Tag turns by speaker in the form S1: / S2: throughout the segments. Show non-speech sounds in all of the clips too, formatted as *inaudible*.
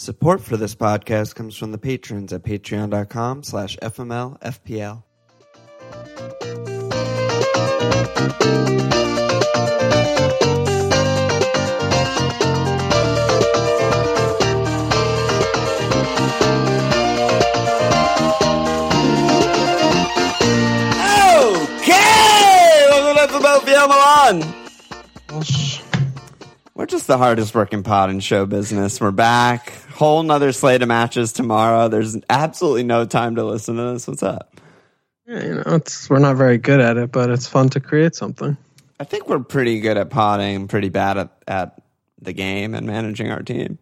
S1: Support for this podcast comes from the patrons at patreon.com slash fmlfpl. Okay! Welcome to FMLFPL Milan! Just the hardest working pod in show business. We're back. Whole nother slate of matches tomorrow. There's absolutely no time to listen to this. What's up?
S2: Yeah, you know, it's we're not very good at it, but it's fun to create something.
S1: I think we're pretty good at potting, pretty bad at, at the game and managing our team.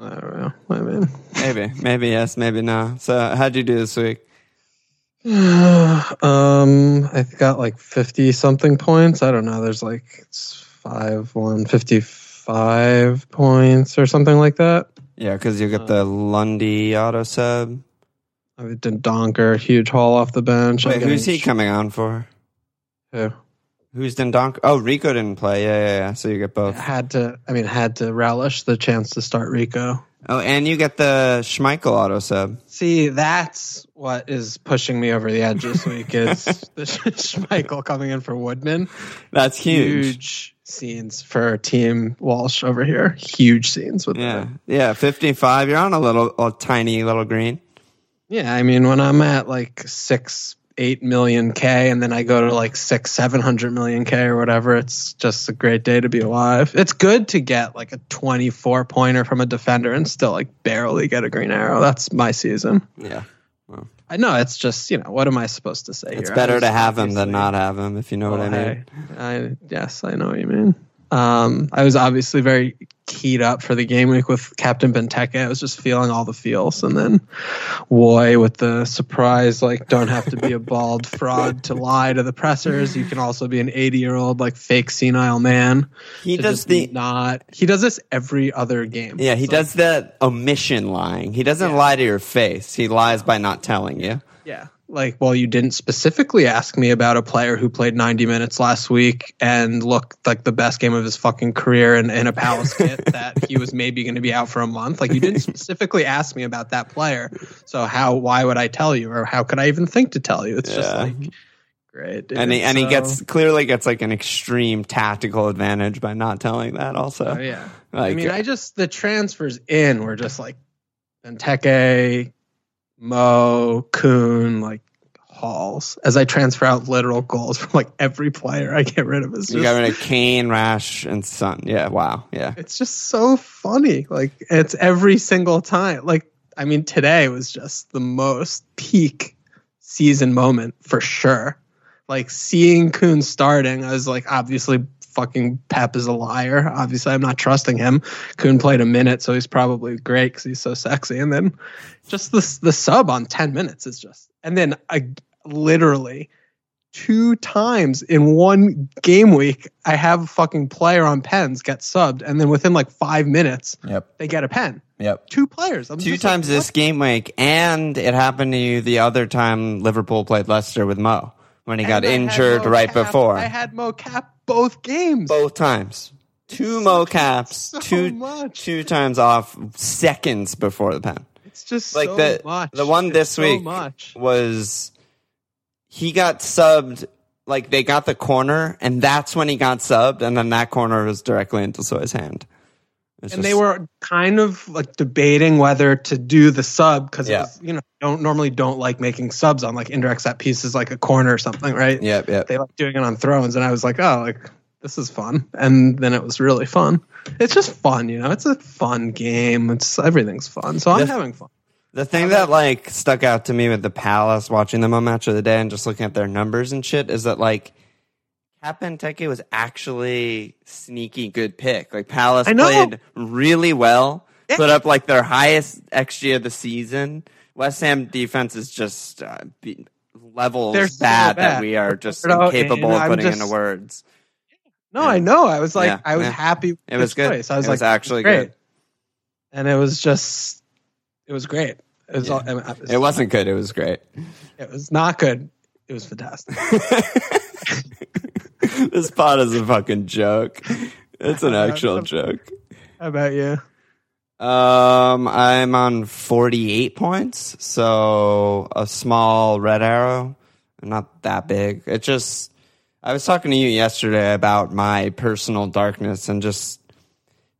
S2: I don't know. I mean,
S1: Maybe, maybe yes, maybe no. So, how'd you do this week? *sighs*
S2: um, I got like fifty something points. I don't know. There's like it's five one fifty five points or something like that.
S1: Yeah, because you get uh, the Lundy auto sub.
S2: I did Donker, huge haul off the bench.
S1: Wait, who's he
S2: getting-
S1: coming on for?
S2: Who?
S1: Who's Dendonk? Oh, Rico didn't play. Yeah, yeah, yeah. So you get both.
S2: Had to. I mean, had to relish the chance to start Rico.
S1: Oh, and you get the Schmeichel auto sub.
S2: See, that's what is pushing me over the edge this week. Is *laughs* the *laughs* Schmeichel coming in for Woodman?
S1: That's huge.
S2: huge scenes for Team Walsh over here. Huge scenes with
S1: Yeah,
S2: that.
S1: yeah. Fifty-five. You're on a little, a tiny little green.
S2: Yeah, I mean, when I'm at like six, eight million K, and then I go to like six, seven hundred million K or whatever, it's just a great day to be alive. It's good to get like a 24 pointer from a defender and still like barely get a green arrow. That's my season.
S1: Yeah,
S2: I know it's just you know what am I supposed to say?
S1: it's
S2: here?
S1: better
S2: I
S1: to have him than not have him. If you know what I mean.
S2: hey, I yes, I know what you mean. Um, I was obviously very keyed up for the game week with Captain Benteke. I was just feeling all the feels, and then Woy with the surprise, like don't have to be a bald *laughs* fraud to lie to the pressers. You can also be an 80 year old like fake senile man.
S1: He does the
S2: not. He does this every other game.
S1: yeah. He
S2: It's
S1: does the omission lying. He doesn't
S2: Yeah.
S1: lie to your face. He lies by not telling you.
S2: Yeah. Like, well, you didn't specifically ask me about a player who played 90 minutes last week and looked like the best game of his fucking career in, in a Palace kit *laughs* that he was maybe going to be out for a month. Like, you didn't specifically ask me about that player. So, how, why would I tell you? Or how could I even think to tell you? It's just like, great. dude.
S1: and he and he gets clearly gets like an extreme tactical advantage by not telling that. Also,
S2: Oh, yeah.
S1: Like,
S2: I mean, I just, the transfers in were just like Benteke, Mo, Kun, like, hauls as I transfer out literal goals from like every player I get rid of. It's
S1: you got rid of Kane, Rash, and Son. Yeah, wow, yeah.
S2: it's just so funny. Like it's every single time. Like I mean, today was just the most peak season moment for sure. Like seeing Kun starting, I was like, obviously, fucking Pep is a liar. Obviously, I'm not trusting him. Kun played a minute, so he's probably great because he's so sexy. And then just the the sub on ten minutes is just, and then I literally two times in one game week, I have a fucking player on pens get subbed, and then within like five minutes,
S1: Yep,
S2: they get a pen.
S1: yep.
S2: Two players. I'm
S1: Two
S2: just like,
S1: times this game week, and it happened to you the other time Liverpool played Leicester with Mo when he got injured right
S2: Cap-
S1: before.
S2: I had Mo Cap both games.
S1: Both times, two Mo caps,
S2: so
S1: two
S2: much.
S1: two times off seconds before the pen.
S2: It's just
S1: Like
S2: so
S1: the
S2: much.
S1: the one this
S2: so
S1: week
S2: much.
S1: was he got subbed. Like they got the corner, and that's when he got subbed, and then that corner was directly into Soy's hand. It's
S2: And
S1: just-
S2: they were kind of like debating whether to do the sub because
S1: Yeah.
S2: you know don't normally don't like making subs on like indirect set pieces like a corner or something, right?
S1: Yeah, yep.
S2: They like doing it on thrones, and I was like, oh, like this is fun. And then it was really fun. It's just fun, you know. It's a fun game. It's everything's fun, so I'm
S1: The-
S2: having fun.
S1: The thing that like stuck out to me with the Palace watching them on Match of the Day and just looking at their numbers and shit is that like Benteke was actually sneaky good pick. Like Palace played really well,
S2: Yeah.
S1: put up like their highest XG of the season. West Ham defense is just uh, be, levels
S2: They're so
S1: bad, that we are just
S2: You know,
S1: incapable of putting
S2: just-
S1: into words.
S2: No,
S1: Yeah.
S2: I know. I was like,
S1: Yeah,
S2: I was happy. With
S1: It was good.
S2: choice. I was
S1: It
S2: like,
S1: was actually
S2: great.
S1: good.
S2: and it was just, it was great. It was, all, I mean,
S1: It wasn't good. It was great.
S2: It was not good. It was fantastic. *laughs* *laughs*
S1: this pod is a fucking joke. It's an *laughs* actual joke.
S2: How about you?
S1: Um, I'm on 48 points, so a small red arrow, not that big. It just, I was talking to you yesterday about my personal darkness and just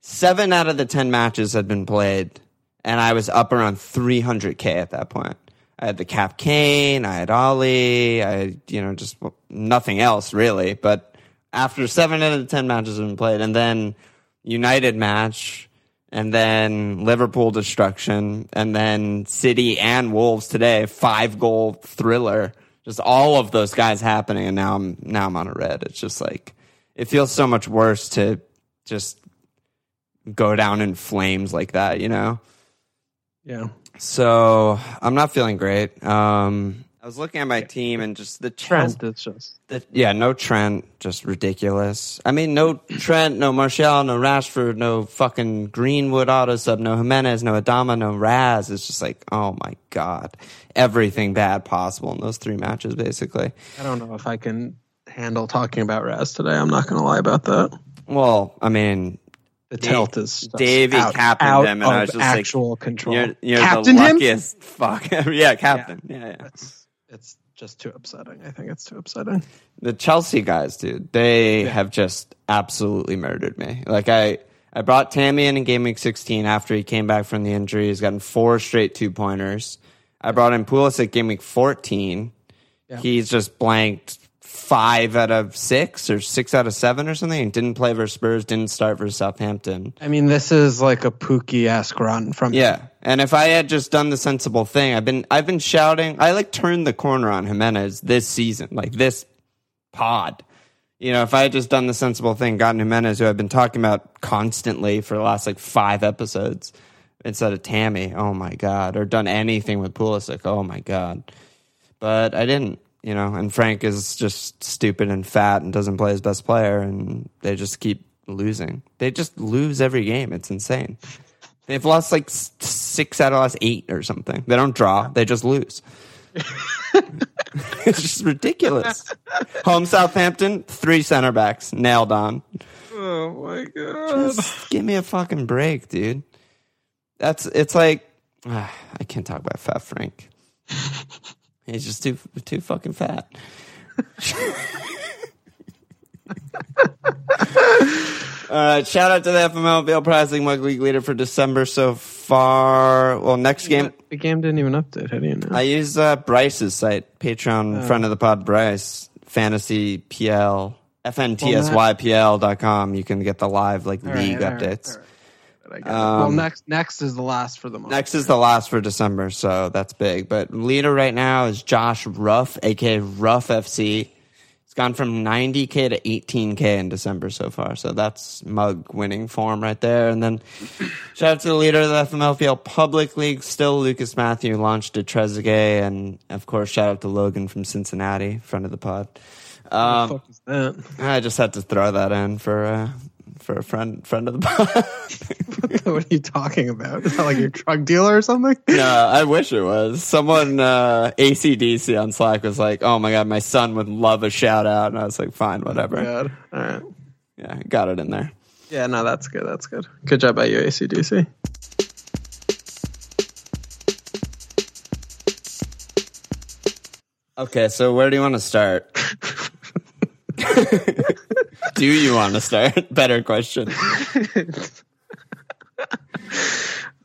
S1: seven out of the 10 matches had been played, and I was up around 300k at that point. I had the Cap Kane, I had Ollie, I had, you know, just nothing else really. But after seven out of the 10 matches have been played, and then United match, and then Liverpool destruction, and then City and Wolves today, five goal thriller. Just all of those guys happening, and now I'm now I'm on a red. It's just like it feels so much worse to just go down in flames like that, you know.
S2: Yeah.
S1: So I'm not feeling great. Um, I was looking at my team and just the
S2: Trent,
S1: Chelsea-
S2: it's just
S1: the, yeah, no Trent, just ridiculous. I mean, no Trent, no Martial, no Rashford, no fucking Greenwood auto sub, no Jimenez, no Adama, no Raz. It's just like, oh my god, everything bad possible in those three matches, basically.
S2: I don't know if I can handle talking about Raz today. I'm not going to lie about that.
S1: Well, I mean,
S2: The
S1: Dave-
S2: tilt is just
S1: Davey
S2: out,
S1: captained
S2: out
S1: him, and I
S2: of
S1: was just like,
S2: actual control.
S1: you're, you're the
S2: Captained him?
S1: luckiest fuck. *laughs* yeah, captain. Yeah, yeah.
S2: It's it's just too upsetting. I think it's too upsetting.
S1: the Chelsea guys, dude, they
S2: Yeah.
S1: have just absolutely murdered me. Like I, I brought Tammy in in game week 16 after he came back from the injury. He's gotten four straight two pointers. I brought in Pulisic game week 14.
S2: Yeah.
S1: He's just blanked five out of six or six out of seven or something. And didn't play versus Spurs. Didn't start versus Southampton.
S2: I mean, this is like a Pukki esque run from
S1: Yeah, and if I had just done the sensible thing, I've been I've been shouting. I like turned the corner on Jimenez this season, like this pod. You know, if I had just done the sensible thing, gotten Jimenez, who I've been talking about constantly for the last like five episodes, instead of Tammy, oh my god, or done anything with Pulisic, oh my god. But I didn't, you know. And Frank is just stupid and fat and doesn't play his best player, and they just keep losing. They just lose every game. It's insane. They've lost like six out of the last eight or something. They don't draw. They just lose. *laughs* it's just ridiculous. Home Southampton, three center backs nailed on.
S2: Oh my god!
S1: Just give me a fucking break, dude. That's it's like ah, *sighs* I can't talk about Fat Frank. *laughs* He's just too too fucking fat. *laughs* All right, shout out to the FMLBL Prize League Mug League leader for December so far. Well, next game,
S2: the game didn't even update. How do you know?
S1: I use uh, Bryce's site, Patreon, friend of the pod, Bryce, Fantasy PL, FNTSYPL.com. You can get the live like league
S2: all right,
S1: updates.
S2: all right. I get it. well,
S1: Um,
S2: next next is the last for the month.
S1: Next is the last for December, so that's big. But leader right now is Josh Ruff, aka Ruff FC. It's gone from 90k to 18k in December so far, so that's mug winning form right there. And then *clears throat* shout out to the leader of the FMLPL Public League, still Lucas Matthew, launched to Trezeguet, and of course shout out to Logan from Cincinnati, friend of the pod.
S2: What
S1: Um,
S2: the fuck is that?
S1: I just had to throw that in for uh, for a friend friend of the pod. *laughs*
S2: what are you talking about? Is that like your drug dealer or something? *laughs*
S1: No, I wish it was. Someone, uh, ACDC on Slack was like, oh my God, my son would love a shout out. And I was like, fine, whatever.
S2: God. All right.
S1: Yeah, got it in there.
S2: Yeah, no, that's good. That's good. Good job by you, ACDC.
S1: Okay, so where do you want to start? *laughs* *laughs* do you want to start? *laughs* Better question. *laughs*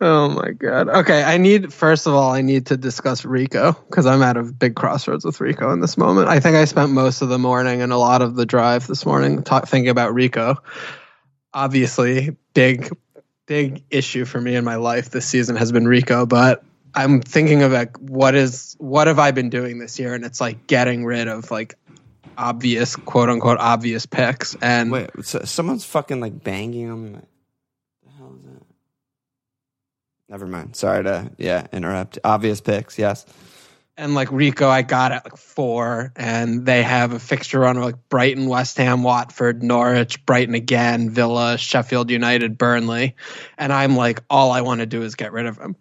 S2: Oh my god. Okay, I need first of all, I need to discuss Rico because I'm at a big crossroads with Rico in this moment. I think I spent most of the morning and a lot of the drive this morning thinking about Rico. Obviously, big big issue for me in my life this season has been Rico, but I'm thinking of like what is what have I been doing this year and it's like getting rid of like obvious quote unquote obvious picks and
S1: Wait, so someone's fucking like banging on the. The hell is that? Never mind. Sorry to yeah interrupt. Obvious picks. Yes.
S2: and like Rico, I got at like four, and they have a fixture run of like Brighton, West Ham, Watford, Norwich, Brighton again, Villa, Sheffield United, Burnley, and I'm like, all I want to do is get rid of him.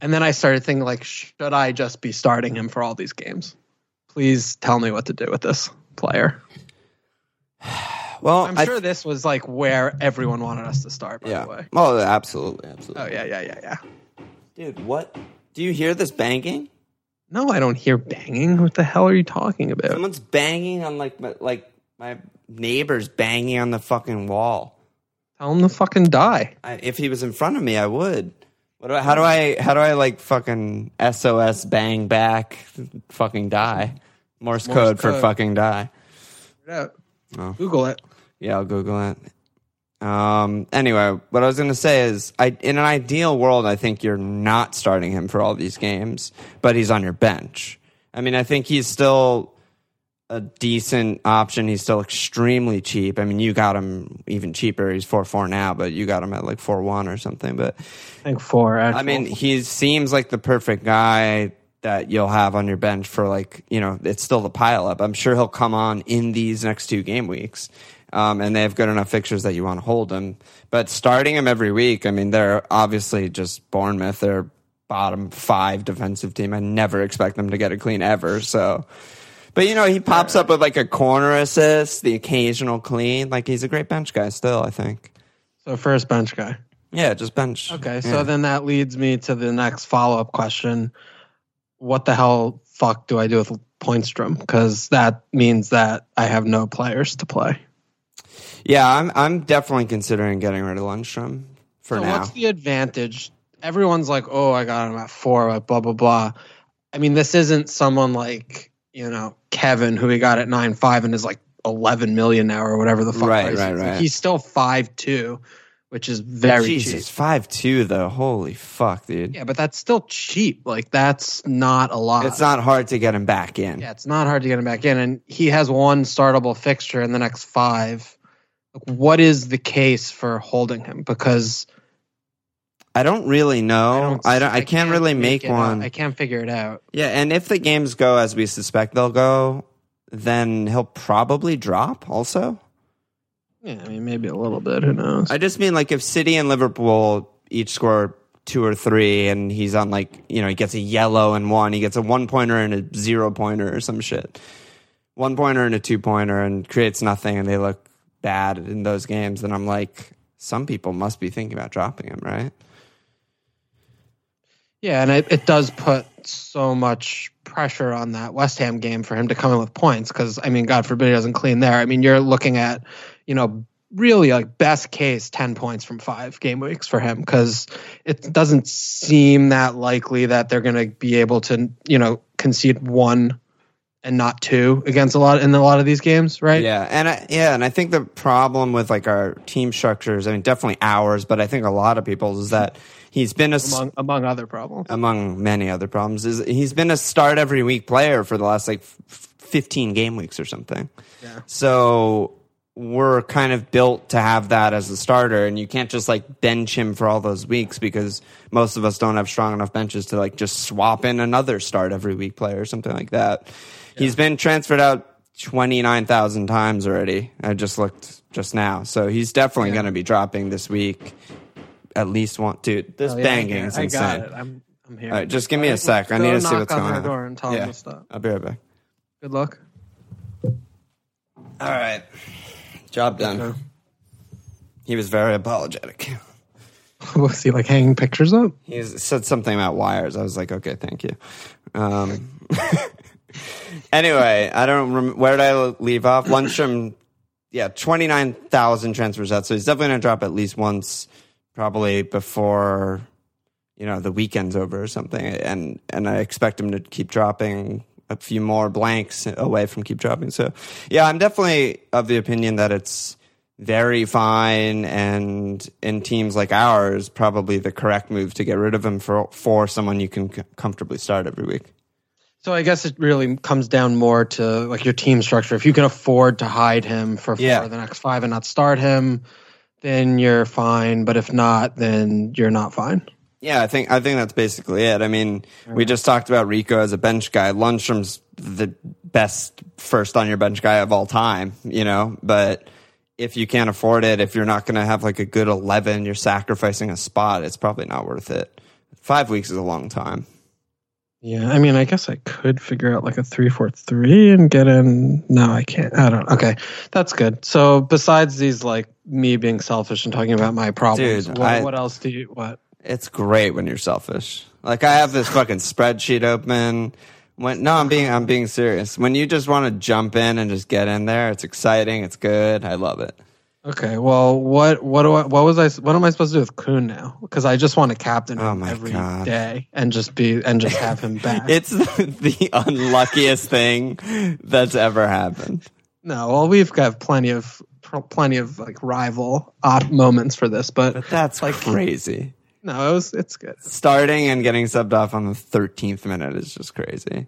S2: And then I started thinking, like, should I just be starting him for all these games? Please tell me what to do with this player.
S1: Well,
S2: I'm
S1: I
S2: sure this was like where everyone wanted us to start. By
S1: yeah.
S2: the way.
S1: Oh, absolutely, absolutely.
S2: Oh yeah, yeah, yeah, yeah.
S1: Dude, what? Do you hear this banging?
S2: No, I don't hear banging. What the hell are you talking about?
S1: Someone's banging on like my, like my neighbor's banging on the fucking wall.
S2: Tell him to fucking die.
S1: I, if he was in front of me, I would. What do I, how do I how do I like fucking SOS bang back fucking die? Morse,
S2: Morse
S1: code, for fucking die.
S2: Yeah.
S1: Oh.
S2: Google it.
S1: Yeah, I'll Google it. Um, anyway, what I was going to say is, I, in an ideal world, I think you're not starting him for all these games, but he's on your bench. I mean, I think he's still a decent option. He's still extremely cheap. I mean, you got him even cheaper. He's four four now, but you got him at like four one or something. But
S2: I think four. Actual.
S1: I mean, he seems like the perfect guy that you'll have on your bench for like you know it's still the pile up. I'm sure he'll come on in these next two game weeks, um, and they have good enough fixtures that you want to hold him. But starting him every week, I mean, they're obviously just Bournemouth. They're bottom five defensive team. I never expect them to get a clean ever. So. But you know he pops up with like a corner assist, the occasional clean. Like he's a great bench guy still. I think.
S2: so first bench guy.
S1: Yeah, just bench.
S2: Okay, so
S1: Yeah.
S2: then that leads me to the next follow up question. What the hell fuck do I do with Pointstrom? Because that means that I have no players to play.
S1: Yeah, I'm I'm definitely considering getting rid of Lundstram for
S2: so
S1: now.
S2: what's the advantage? Everyone's like, oh, I got him at four, like blah blah blah. I mean, this isn't someone like you know Kevin who he got at nine five and is like eleven million now or whatever the fuck.
S1: Right, right, right.
S2: He's still five two, which is very
S1: Jesus,
S2: cheap.
S1: five two though. Holy fuck, dude!
S2: Yeah, but that's still cheap. Like that's not a lot.
S1: It's not hard to get him back in.
S2: Yeah, it's not hard to get him back in, and he has one startable fixture in the next five. Like, What is the case for holding him? Because
S1: I don't really know. I don't. I, can't, really make,
S2: it out.
S1: one.
S2: I can't figure it out.
S1: yeah, and if the games go as we suspect they'll go, then he'll probably drop. Also,
S2: Yeah, I mean maybe a little bit. Who knows?
S1: I just mean like if City and Liverpool each score two or three, and he's on like you know he gets a yellow and one, he gets a one pointer and a zero pointer or some shit, one pointer and a two pointer, and creates nothing, and they look bad in those games. Then I'm like, some people must be thinking about dropping him, right?
S2: Yeah, and it, it does put so much pressure on that West Ham game for him to come in with points because, I mean, God forbid he doesn't clean there. I mean, you're looking at, you know, really like best case 10 points from five game weeks for him because it doesn't seem that likely that they're going to be able to, you know, concede one and not two against a lot in a lot of these games, right?
S1: Yeah, and I, yeah, and I think the problem with like our team structures, I mean, definitely ours, but I think a lot of people's is that he's been a
S2: Among, among other problems.
S1: among many other problems is he's been a start every week player for the last like f- 15 game weeks or something.
S2: Yeah.
S1: So we're kind of built to have that as a starter and you can't just like bench him for all those weeks because most of us don't have strong enough benches to like just swap in another start every week player or something like that. He's been transferred out 29,000 times already. I just looked just now. So he's definitely
S2: Yeah.
S1: going to be dropping this week. At least one, dude. This
S2: Oh, yeah,
S1: banging is
S2: I
S1: insane.
S2: got it. I'm, I'm here.
S1: All right, just give me a sec. I need to see what's
S2: on
S1: going on.
S2: door and tell
S1: Yeah.
S2: to.
S1: I'll be right back.
S2: Good luck.
S1: All right. Job done.
S2: Okay.
S1: He was very apologetic. *laughs*
S2: Was he like hanging pictures up?
S1: He said something about wires. I was like, okay, thank you. Um, *laughs* anyway, I don't rem- where did I leave off? Lundstram, yeah, 29,000 transfers out. So he's definitely going to drop at least once, probably before, you know, the weekend's over or something. And, and I expect him to keep dropping a few more blanks away from keep dropping. So, yeah, I'm definitely of the opinion that it's very fine and in teams like ours probably the correct move to get rid of him for for someone you can comfortably start every week
S2: So I guess it really comes down more to like your team structure. If you can afford to hide him for, for
S1: Yeah.
S2: the next five and not start him, then you're fine. But if not, then you're not fine.
S1: Yeah i think i think that's basically it i mean we just talked about rico as a bench guy lundstram's the best first on your bench guy of all time you know but if you can't afford it if you're not going to have like a good 11 you're sacrificing a spot it's probably not worth it five weeks is a long time
S2: Yeah, I mean, I guess I could figure out like a three four three and get in. No, I can't. I don't. Okay, that's good. So besides these, like me being selfish and talking about my problems,
S1: Dude,
S2: what,
S1: I-
S2: what else do you? What?
S1: It's great when you're selfish. Like I have this fucking spreadsheet open. When no, I'm being I'm being serious. When you just want to jump in and just get in there, it's exciting. It's good. I love it.
S2: Okay, well, what what do I? What was I? What am I supposed to do with Kun now? Because I just want to captain oh him
S1: Oh
S2: every
S1: God.
S2: day and just be and just have him *laughs* back.
S1: It's *laughs* the unluckiest thing that's ever happened.
S2: no, well, we've got plenty of plenty of like rival op moments for this, but
S1: But that's like crazy.
S2: No, it was it's good.
S1: Starting and getting subbed off on the 13th minute is just crazy.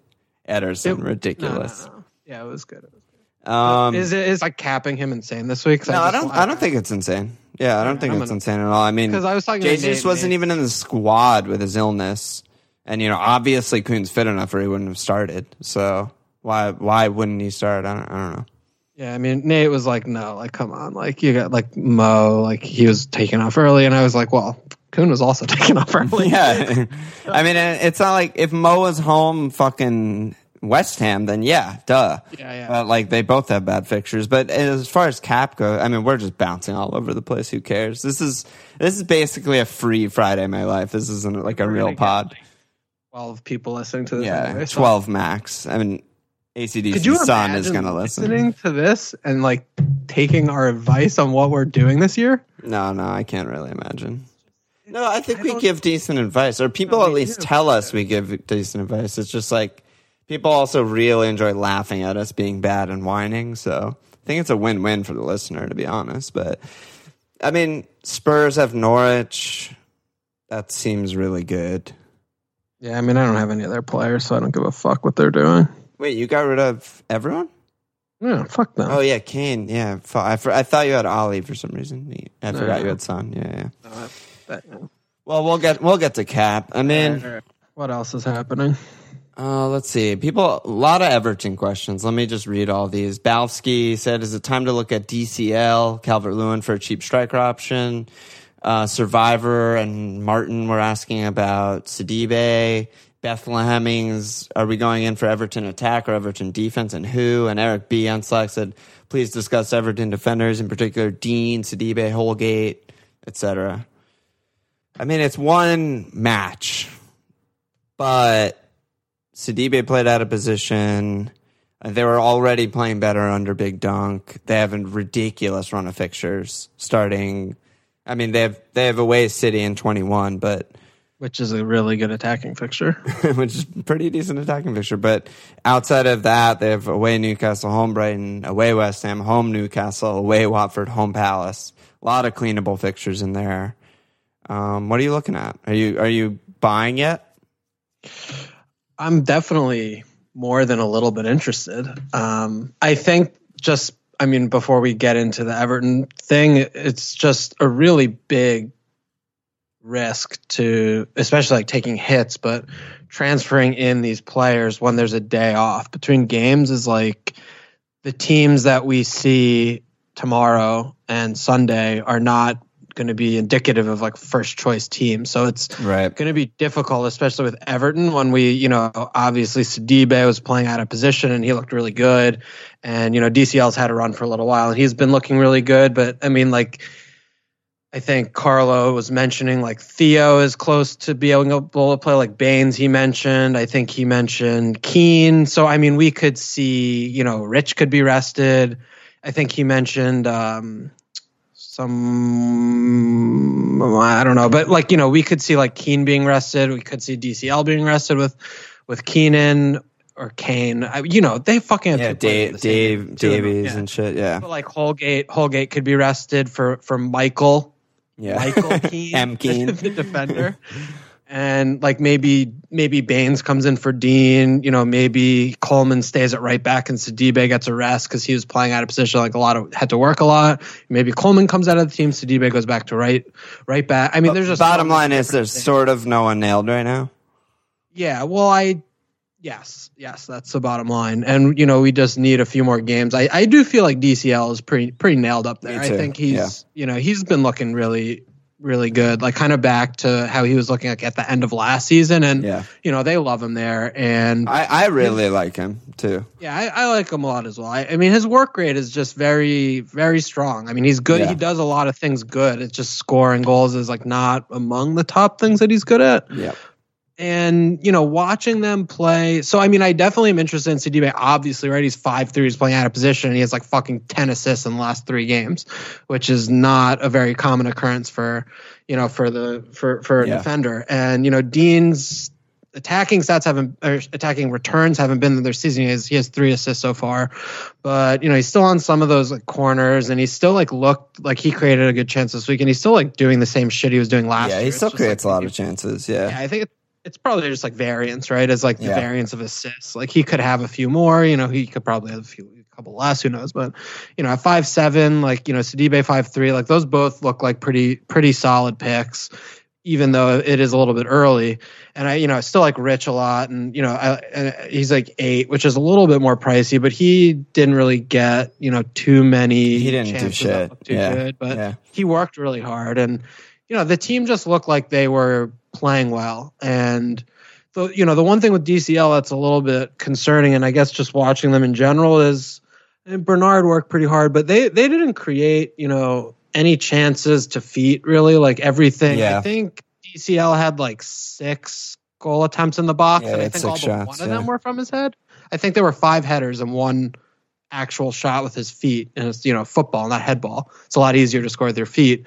S1: Ederson,
S2: It-
S1: ridiculous.
S2: No, no, no. Yeah, it was good. It was good.
S1: Um,
S2: is it is like capping him insane this week?
S1: no, I
S2: just
S1: don't. I don't think it's insane. Yeah, I don't think
S2: I'm
S1: it's
S2: gonna-
S1: insane at all. I mean,
S2: because I was talking
S1: Jesus
S2: Nate,
S1: wasn't
S2: Nate-
S1: even in the squad with his illness, and you know, obviously Kun's fit enough, or he wouldn't have started. So why why wouldn't he start? I don't, I don't know.
S2: Yeah, I mean Nate was like, no, like come on, like you got like Mo, like he was taken off early, and I was like, well, Kun was also *laughs* taken off early.
S1: Yeah, *laughs* I mean, it's not like if Mo was home, fucking West Ham, then yeah, duh.
S2: Yeah, yeah.
S1: But like they both have bad fixtures. But as far as cap goes, I mean, we're just bouncing all over the place. Who cares? This is this is basically a free Friday. In my life. This isn't like a
S2: We're
S1: real pod.
S2: like, Twelve people listening to this.
S1: Yeah,
S2: anyway, so-
S1: twelve max. I mean,
S2: Could
S1: ACDC
S2: you
S1: son is gonna listen.
S2: listening to this and like taking our advice on what we're doing this year?
S1: No, no, I can't really imagine. No, I think
S2: I
S1: we give decent advice, or people
S2: No,
S1: at least
S2: do.
S1: tell us we give decent advice. It's just like people also really enjoy laughing at us being bad and whining. So I think it's a win-win for the listener, to be honest. But I mean, Spurs have Norwich. That seems really good.
S2: Yeah, I mean I don't have any other players, so I don't give a fuck what they're doing.
S1: Wait, you got rid of everyone?
S2: Yeah, fuck them.
S1: Oh yeah, Kane. Yeah, I, I thought you had Ali for some reason. I forgot
S2: no.
S1: you had Son. Yeah, yeah.
S2: No, that- yeah.
S1: Well, we'll get we'll get to cap. I mean.
S2: What else is happening?
S1: Uh, let's see. People, a lot of Everton questions. Let me just read all these. Balfsky said, "Is it time to look at DCL Calvert Lewin for a cheap striker option?" Uh, Survivor and Martin were asking about Sidibe. Bethlehemings, are we going in for Everton attack or Everton defense, and who? And Eric B on Slack said, "Please discuss Everton defenders, in particular Dean, Sidibe, Holgate, etc." I mean, it's one match, but Sidibe played out of position. They were already playing better under Big Dunk. They have a ridiculous run of fixtures starting. I mean, they have they have away City in twenty one, but
S2: Which is a really good attacking fixture. *laughs*
S1: which is pretty decent attacking fixture. But outside of that, they have away Newcastle, home Brighton, away West Ham, home Newcastle, away Watford, home Palace. A lot of cleanable fixtures in there. Um, what are you looking at? Are you are you buying yet?
S2: I'm definitely more than a little bit interested. Um, I think just, I mean, before we get into the Everton thing, it's just a really big risk to, especially like taking hits, but transferring in these players when there's a day off between games is like the teams that we see tomorrow and Sunday are not going to be indicative of like first choice team. So it's,
S1: Right.
S2: going to be difficult, especially with Everton when we, you know, obviously Sidibe was playing out of position and he looked really good. And, you know, DCL's had a run for a little while and he's been looking really good. But I mean, like, I think Carlo was mentioning like Theo is close to being able to play like Baines he mentioned. I think he mentioned Keane. So, I mean, we could see, you know, Rich could be rested. I think he mentioned, um, some I don't know, but like you know, we could see like Keen being rested. We could see DCL being rested with with Keenan or Kane. I, you know, they fucking have
S1: Yeah, Dave, Dave
S2: two of them,
S1: Davies
S2: yeah.
S1: and shit. Yeah,
S2: But like Holgate, Holgate could be rested for for Michael,
S1: yeah.
S2: Michael *laughs* Keane,
S1: M. Keane. *laughs*
S2: the defender. *laughs* And like maybe maybe Baines comes in for Dean, you know, maybe Coleman stays at right back and Sidibe gets a rest because he was playing out of position, like a lot of had to work a lot. Maybe Coleman comes out of the team, Sidibe goes back to right right back. I mean, there's just
S1: bottom
S2: so
S1: line is there's
S2: things.
S1: sort of no one nailed right now.
S2: Yeah, well, I yes, yes, that's the bottom line, and you know we just need a few more games. I, I do feel like DCL is pretty pretty nailed up there. I think he's
S1: yeah.
S2: you know he's been looking really really good, like kind of back to how he was looking like at the end of last season. And
S1: Yeah.
S2: you know they love him there, and
S1: I, I really like him too.
S2: yeah, I, I like him a lot as well. I, I mean, his work rate is just very, very strong. I mean, he's good.
S1: Yeah.
S2: He does a lot of things good. It's just scoring goals is like not among the top things that he's good at.
S1: Yeah.
S2: And you know, watching them play. So I mean, I definitely am interested in Sidibe. Obviously, right? He's five three. He's playing out of position. And he has like fucking ten assists in the last three games, which is not a very common occurrence for you know for the for for a
S1: Yeah.
S2: defender. And you know, Dean's attacking stats haven't or attacking returns haven't been their season. He has, he has three assists so far, but you know he's still on some of those like corners, and he's still like looked like he created a good chance this week, and he's still like doing the same shit he was doing last
S1: Yeah,
S2: year.
S1: he
S2: It's
S1: still
S2: just, like,
S1: creates a lot of chances.
S2: yeah,
S1: Yeah.
S2: I think it, it's probably just like variance, right? As like the
S1: Yeah.
S2: variance of assists. Like he could have a few more, you know, he could probably have a few a couple less, who knows? But you know, at five seven, like, you know, Sidibe five three, like those both look like pretty pretty solid picks, even though it is a little bit early. And I, you know, I still like Rich a lot, and you know, I, and he's like eight, which is a little bit more pricey, but he didn't really get you know too many.
S1: He didn't do shit.
S2: Too
S1: Yeah.
S2: good, but
S1: Yeah.
S2: he worked really hard and you know the team just looked like they were playing well. And the you know the one thing with DCL that's a little bit concerning and I guess just watching them in general is and Bernard worked pretty hard but they they didn't create you know any chances to feet really like everything.
S1: Yeah.
S2: I think DCL had like six goal attempts in the box
S1: Yeah,
S2: and I think all but
S1: shots,
S2: one of them were from his head. I think there were five headers and one actual shot with his feet and it's you know football not head ball it's a lot easier to score with your feet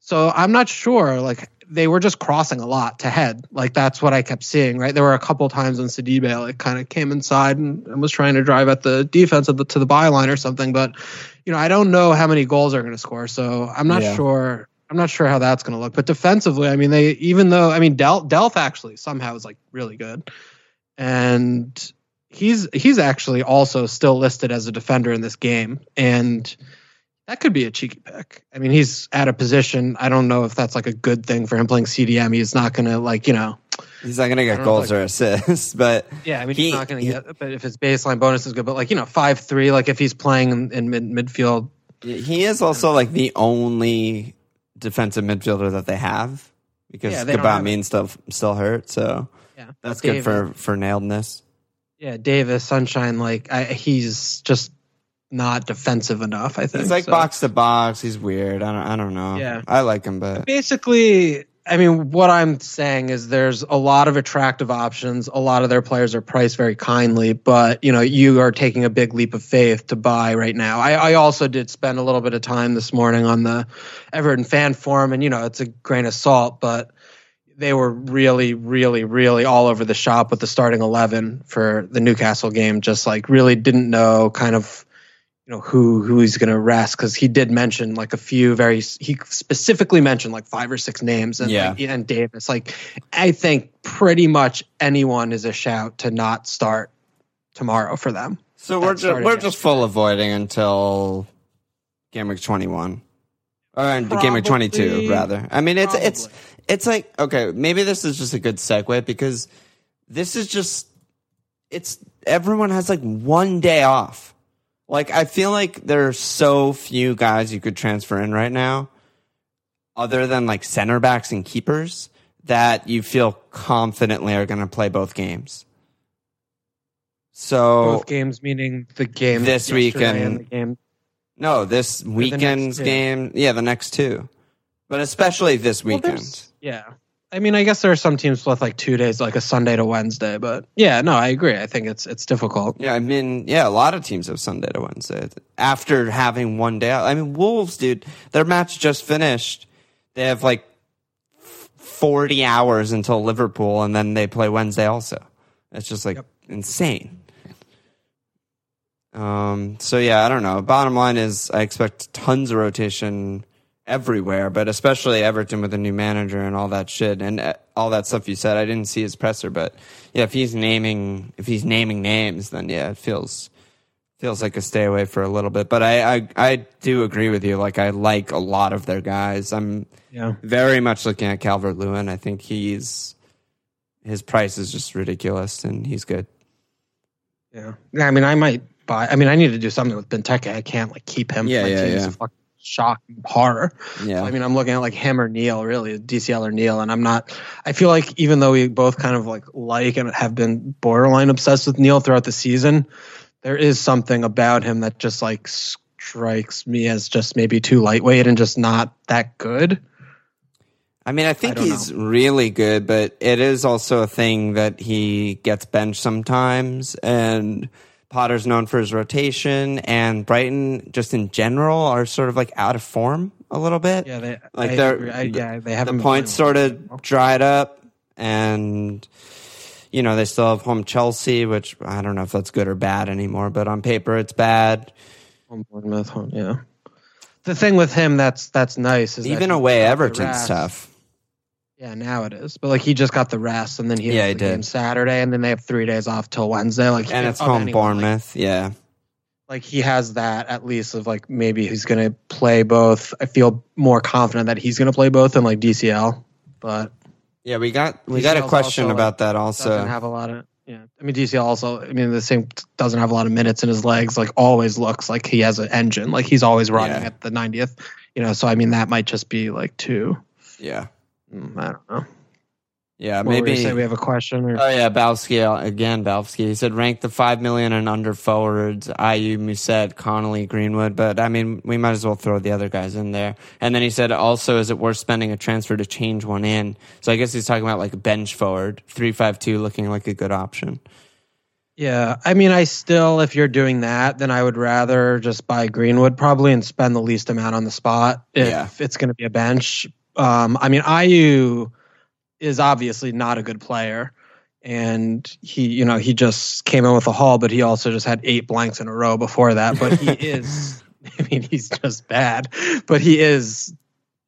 S2: so i'm not sure like they were just crossing a lot to head. Like that's what i kept seeing right? There were a couple times when Sidibe like kind of came inside and, and was trying to drive at the defense of the, to the byline or something but you know i don't know how many goals they're going to score so i'm not
S1: Yeah.
S2: sure i'm not sure how that's going to look. But defensively i mean they even though i mean Del, delph actually somehow is like really good. And he's he's actually also still listed as a defender in this game. And that could be a cheeky pick. I mean, he's at a position. I don't know if that's like a good thing for him playing CDM. He's not going to like, you know,
S1: He's not gonna get
S2: don't know,
S1: goals or assists, *laughs* but
S2: yeah, I mean,
S1: He-
S2: he's not going to get, but if his baseline bonus is good, but like, you know, 5 3, like if he's playing in, in mid, midfield,
S1: he is also like the only defensive midfielder that they have because
S2: Yeah, don't
S1: still still hurt. So
S2: yeah,
S1: that's
S2: David-
S1: good for for nailedness.
S2: Yeah, Davies, Sunshine, like I, he's just not defensive enough, I think.
S1: He's like
S2: so.
S1: box to box. He's weird. I don't. I don't know.
S2: Yeah.
S1: I like him, but
S2: basically i mean what i'm saying is there's a lot of attractive options a lot of their players are priced very kindly but you know you are taking a big leap of faith to buy right now i, I also did spend a little bit of time this morning on the everton fan forum and you know it's a grain of salt but they were really really really all over the shop with the starting 11 for the newcastle game just like really didn't know kind of you know who who he's going to rest because he did mention like a few very he specifically mentioned like five or six names and
S1: Yeah.
S2: like, and Davies like I think pretty much anyone is a shout to not start tomorrow for them.
S1: so we're just we're just full avoiding until game week twenty one. Or uh, game week twenty two, rather. I mean, it's it's it's like okay, maybe this is just a good segue because this is just it's everyone has like one day off. Like I feel like there are so few guys you could transfer in right now, other than like center backs and keepers, that you feel confidently are going to play both games. So
S2: Both games meaning the game
S1: This weekend-
S2: and the game.
S1: no, this weekend's game, yeah, the next two, but especially this weekend.
S2: there's- yeah. I mean, I guess there are some teams with like two days, like a Sunday to Wednesday, but yeah, no, I agree. I think it's it's difficult.
S1: Yeah, I mean, yeah, a lot of teams have Sunday to Wednesday after having one day. I mean, Wolves, dude, their match just finished. They have like 40 hours until Liverpool, and then they play Wednesday also. It's just like insane. Um, so yeah, I don't know. Bottom line is I expect tons of rotation everywhere, but especially Everton with a new manager and all that shit and uh, all that stuff you said. I didn't see his presser, but yeah, if he's naming if he's naming names, then yeah, it feels feels like a stay away for a little bit. But I I, I do agree with you. Like I like a lot of their guys. I'm
S2: Yeah.
S1: very much looking at Calvert Lewin. I think he's his price is just ridiculous, and he's good.
S2: Yeah. Yeah, I mean, I might buy. I mean, I need to do something with Benteke. I can't like keep him.
S1: Yeah, yeah, yeah.
S2: Fucking shocking horror.
S1: Yeah.
S2: I mean, I'm looking at like him or Neal, really, DCL or Neal, and I'm not. I feel like even though we both kind of like like and have been borderline obsessed with Neal throughout the season, there is something about him that just like strikes me as just maybe too lightweight and just not that good.
S1: I mean, I think
S2: I
S1: he's really good, but it is also a thing that he gets benched sometimes. And Potter's known for his rotation, and Brighton, just in general, are sort of like out of form a little bit.
S2: Yeah, they
S1: Like
S2: I
S1: they're-
S2: I, yeah, they
S1: the
S2: haven't been
S1: points sort of dried up, and you know they still have home Chelsea, which I don't know if that's good or bad anymore. But on paper, it's bad.
S2: home Bournemouth, home- yeah. The thing with him that's that's nice is that
S1: Even away, Everton's tough.
S2: Yeah, now it is. But like he just got the rest, and then he
S1: Yeah,
S2: has
S1: he
S2: the
S1: did.
S2: game Saturday, and then they have three days off till Wednesday. Like
S1: And it's home
S2: anyone, like-
S1: Bournemouth. yeah.
S2: like he has that at least of like maybe he's gonna play both. I feel more confident that he's gonna play both than like DCL, but
S1: Yeah, we got we
S2: DCL
S1: got a question
S2: also,
S1: about that
S2: doesn't
S1: also.
S2: have a lot of yeah. I mean DCL also. I mean the same doesn't have a lot of minutes in his legs. Like always looks like he has an engine. Like he's always running
S1: Yeah.
S2: at the 90th. You know, so I mean that might just be like two.
S1: yeah,
S2: mm, I don't know.
S1: yeah,
S2: What
S1: maybe.
S2: say we have a question or
S1: Oh yeah, Balski again. Balski. He said rank the five million and under forwards: Ayew, Mousset, Connolly, Greenwood. But I mean, we might as well throw the other guys in there. And then he said, also, is it worth spending a transfer to change one in? So I guess he's talking about like a bench forward, three five two, looking like a good option.
S2: Yeah, I mean, I still, if you're doing that, then I would rather just buy Greenwood probably and spend the least amount on the spot if
S1: Yeah.
S2: it's going to be a bench. Um, I mean, Ayew is obviously not a good player, and he, you know, he just came in with a haul, but he also just had eight blanks in a row before that. But he *laughs* is, *laughs* I mean, he's just bad, but he is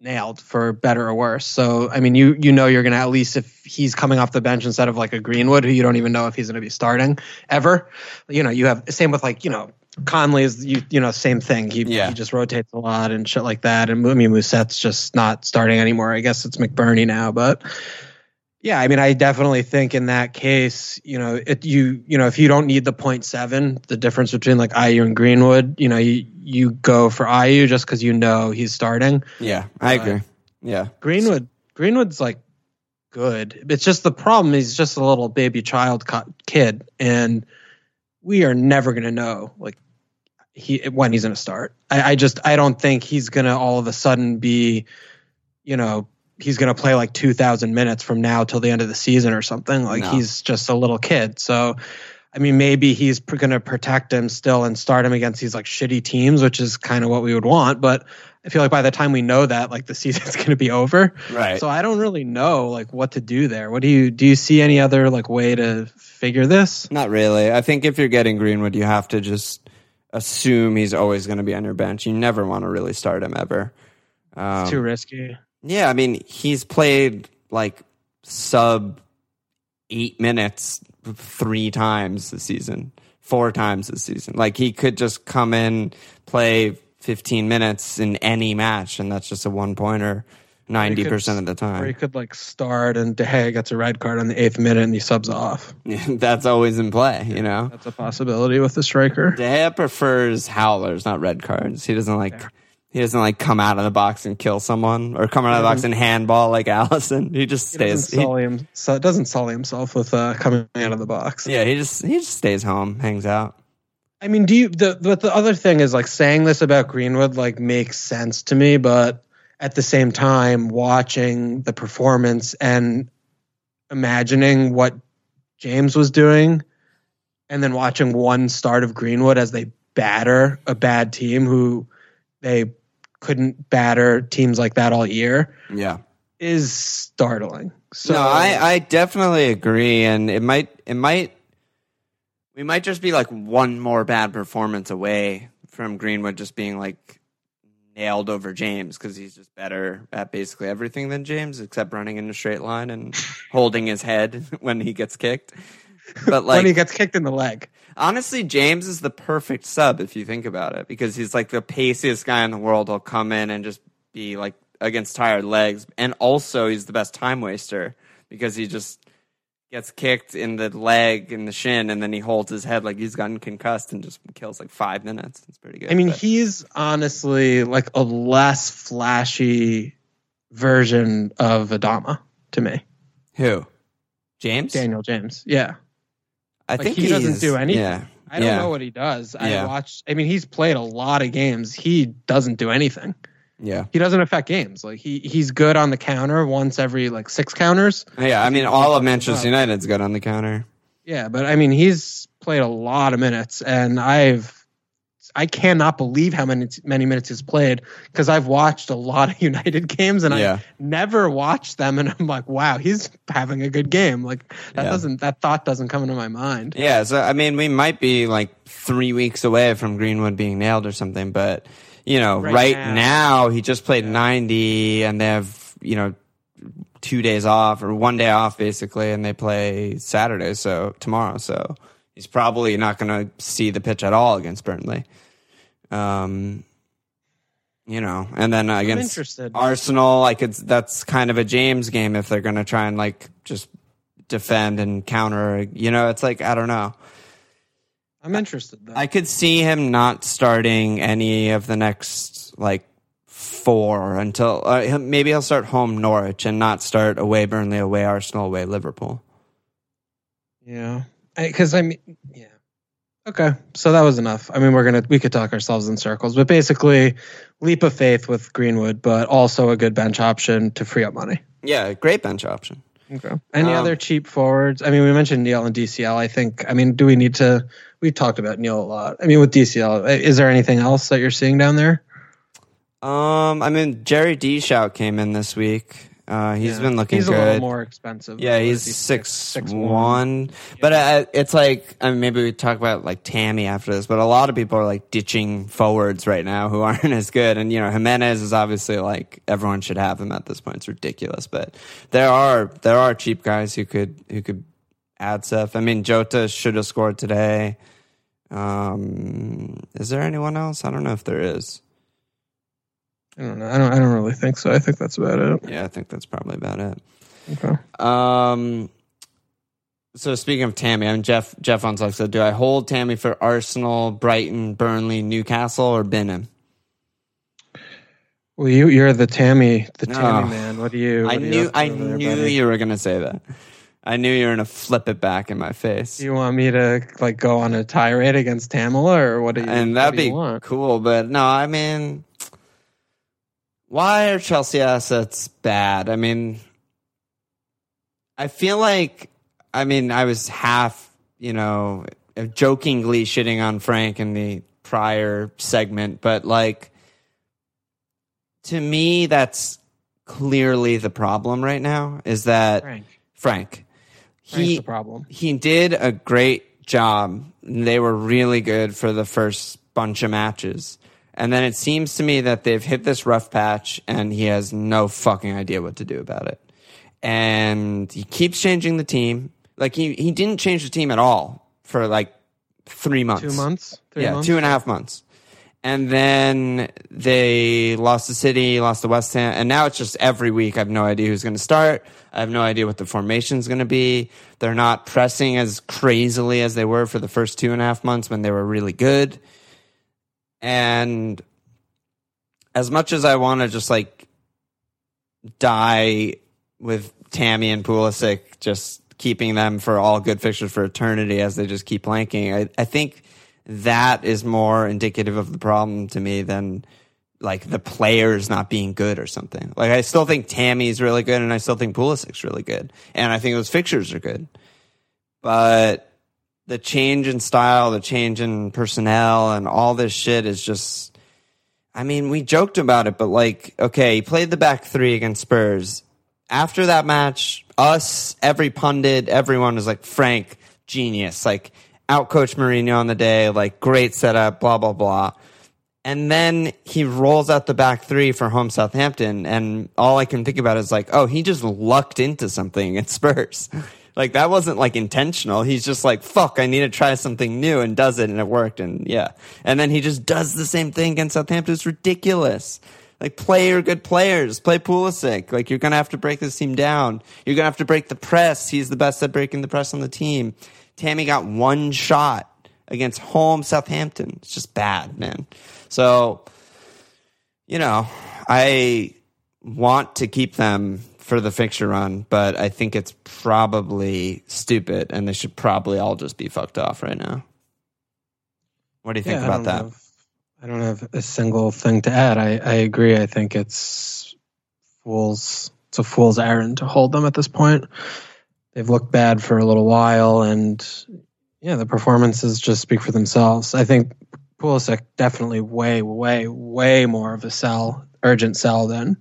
S2: nailed for better or worse. So I mean, you you know you're gonna at least if he's coming off the bench instead of like a Greenwood who you don't even know if he's gonna be starting ever. You know, you have same with like you know Connolly is you you know same thing. He
S1: Yeah.
S2: he just rotates a lot and shit like that. And I mean Mousset's just not starting anymore. I guess it's McBurnie now, but. Yeah, I mean, I definitely think in that case, you know, it, you you know, if you don't need the point seven, the difference between like Ayew and Greenwood, you know, you you go for Ayew just because you know he's starting.
S1: Yeah, I
S2: Right.
S1: agree. Yeah,
S2: Greenwood, Greenwood's like good. It's just the problem. He's just a little baby child co- kid, and we are never gonna know like he when he's gonna start. I, I just I don't think he's gonna all of a sudden be, you know, he's gonna play like two thousand minutes from now till the end of the season or something. Like
S1: No.
S2: he's just a little kid. So. I mean, maybe he's pr- going to protect him still and start him against these like shitty teams, which is kind of what we would want. But I feel like by the time we know that, like the *laughs* season's going to be over.
S1: right.
S2: So I don't really know like what to do there. What do you do? You see any other like way to figure this?
S1: Not really. I think if you're getting Greenwood, you have to just assume he's always going to be on your bench. You never want to really start him ever. Um,
S2: It's too risky.
S1: Yeah, I mean, he's played like sub eight minutes three times this season, four times this season. Like he could just come in, play 15 minutes in any match, and that's just a one pointer 90% of the time.
S2: Or he could like start and De Gea gets a red card on the eighth minute and he subs off. *laughs*
S1: that's always in play, you know?
S2: That's a possibility with the striker.
S1: De Gea prefers howlers, not red cards. He doesn't like. He doesn't like come out of the box and kill someone, or come out of the box and handball like *laughs* Alisson. He just
S2: He
S1: stays.
S2: doesn't
S1: he-
S2: sully him. So doesn't sully himself with uh, coming out of the box.
S1: Yeah, he just he just stays home, hangs out.
S2: I mean, do you the but the other thing is like saying this about Greenwood like makes sense to me, but at the same time, watching the performance and imagining what James was doing, and then watching one start of Greenwood as they batter a bad team who they couldn't batter teams like that all year
S1: Yeah.
S2: is startling. So
S1: no, I, I definitely agree, and it might it might we might just be like one more bad performance away from Greenwood just being like nailed over James because he's just better at basically everything than James except running in a straight line and *laughs* holding his head *laughs* when he gets kicked. But like
S2: when he gets kicked in the leg.
S1: Honestly, James is the perfect sub if you think about it, because he's like the paciest guy in the world. He'll come in and just be like against tired legs, and also he's the best time waster because he just gets kicked in the leg and the shin, and then he holds his head like he's gotten concussed and just kills like five minutes. It's pretty good.
S2: I mean,
S1: but-
S2: he's honestly like a less flashy version of Adama to me.
S1: who? James?
S2: Daniel James. Yeah.
S1: I
S2: Like,
S1: think
S2: he doesn't do anything.
S1: Yeah.
S2: I don't
S1: Yeah.
S2: know what he does. I
S1: Yeah.
S2: watched I mean, he's played a lot of games. He doesn't do anything.
S1: Yeah.
S2: He doesn't affect games. Like he he's good on the counter once every like six counters.
S1: Yeah. I mean, all of Manchester United's good on the counter.
S2: Yeah, but I mean, he's played a lot of minutes, and I've I cannot believe how many many minutes he's played because I've watched a lot of *laughs* United games, and
S1: Yeah.
S2: I never watched them, and I'm like, wow, he's having a good game. Like that
S1: Yeah.
S2: doesn't that thought doesn't come into my mind.
S1: Yeah, so I mean, we might be like three weeks away from Greenwood being nailed or something, but you know, right,
S2: Right
S1: now,
S2: now-
S1: he just played ninety, and they have you know two days off or one day off basically, and they play Saturday, so tomorrow, so he's probably not going to see the pitch at all against Burnley. Um, you know, and then against
S2: interested.
S1: Arsenal, like it's that's kind of a James game if they're going to try and like just defend and counter. You know, it's like I don't know.
S2: I'm interested though.
S1: I could see him not starting any of the next like four until uh, maybe he'll start home Norwich and not start away Burnley, away Arsenal, away Liverpool.
S2: yeah, because I, mean, yeah. Okay, so that was enough. I mean, we're gonna we could talk ourselves in circles, but basically, leap of faith with Greenwood, but also a good bench option to free up money.
S1: Yeah, great bench option.
S2: Okay. Any
S1: Um,
S2: other cheap forwards? I mean, we mentioned Neal and DCL. I think. I mean, do we need to? We talked about Neal a lot. I mean, with DCL, is there anything else that you're seeing down there?
S1: Um, I mean Jerry D. Shout came in this week. Uh, he's
S2: Yeah.
S1: been looking
S2: He's
S1: good.
S2: a little more expensive.
S1: Yeah, he's six,
S2: six
S1: one. But uh, it's like I mean, maybe we talk about like Tammy after this. But a lot of people are like ditching forwards right now who *laughs* aren't as good. And you know, Jimenez is obviously like everyone should have him at this point. It's ridiculous. But there are there are cheap guys who could who could add stuff. I mean, Jota should have scored today. Um, is there anyone else? I don't know if there is.
S2: I don't know. I don't. I don't really think so. I think that's about it.
S1: Yeah, I think that's probably about it.
S2: Okay.
S1: Um. So speaking of Tammy, I mean Jeff Jeff on said, do I hold Tammy for Arsenal, Brighton, Burnley, Newcastle, or bin him?
S2: Well, you you're the Tammy the. Tammy man. What do you?
S1: I
S2: what you
S1: knew
S2: up
S1: I
S2: over there,
S1: knew you were gonna say that. I knew you were gonna flip it back in my face,
S2: Do you want me to like go on a tirade against Tamala, or what do you?
S1: and that'd be
S2: want?
S1: cool. But no, I mean, why are Chelsea assets bad? I mean, I feel like, I mean, I was half, you know, jokingly shitting on Frank in the prior segment, but like, to me, that's clearly the problem right now is that
S2: Frank.
S1: Frank,
S2: Frank's
S1: he,
S2: the problem.
S1: he did a great job. They were really good for the first bunch of matches. And then it seems to me that they've hit this rough patch and he has no fucking idea what to do about it. And he keeps changing the team. Like he, he didn't change the team at all for like three months.
S2: Two months.
S1: Yeah,
S2: months?
S1: two and a half months. And then they lost the city, lost the West Ham, and now it's just every week. I have no idea who's going to start. I have no idea what the formation is going to be. They're not pressing as crazily as they were for the first two and a half months when they were really good. And as much as I want to just like die with Tammy and Pulisic, just keeping them for all good fixtures for eternity as they just keep blanking, I, I think that is more indicative of the problem to me than like the players not being good or something. Like I still think Tammy's really good and I still think Pulisic's really good. And I think those fixtures are good. But the change in style, the change in personnel and all this shit is just I mean, we joked about it, but like, okay, he played the back three against Spurs. After that match, us, every pundit, everyone was like, Frank, genius. Like, outcoached Mourinho on the day, like, great setup, blah, blah, blah. And then he rolls out the back three for home Southampton, and all I can think about is like, oh, he just lucked into something at Spurs. *laughs* like that wasn't like intentional. He's just like, fuck, I need to try something new, and does it, and it worked, and yeah. And then he just does the same thing against Southampton. It's ridiculous. Like play your good players. Play Pulisic. Like you're gonna have to break this team down. You're gonna have to break the press. He's the best at breaking the press on the team. Tammy got one shot against home Southampton. It's just bad, man. So, you know, I want to keep them for the fixture run, but I think it's probably stupid and they should probably all just be fucked off right now. What do you think
S2: Yeah,
S1: about
S2: don't
S1: that?
S2: have- I don't have a single thing to add. I, I agree. I think it's fools. It's a fool's errand to hold them at this point. They've looked bad for a little while, and yeah, the performances just speak for themselves. I think Pulisic definitely way, way, way more of a sell, urgent sell than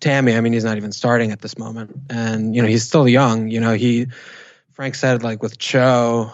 S2: Tammy. I mean, he's not even starting at this moment, and you know he's still young. You know he Frank said like with Cho,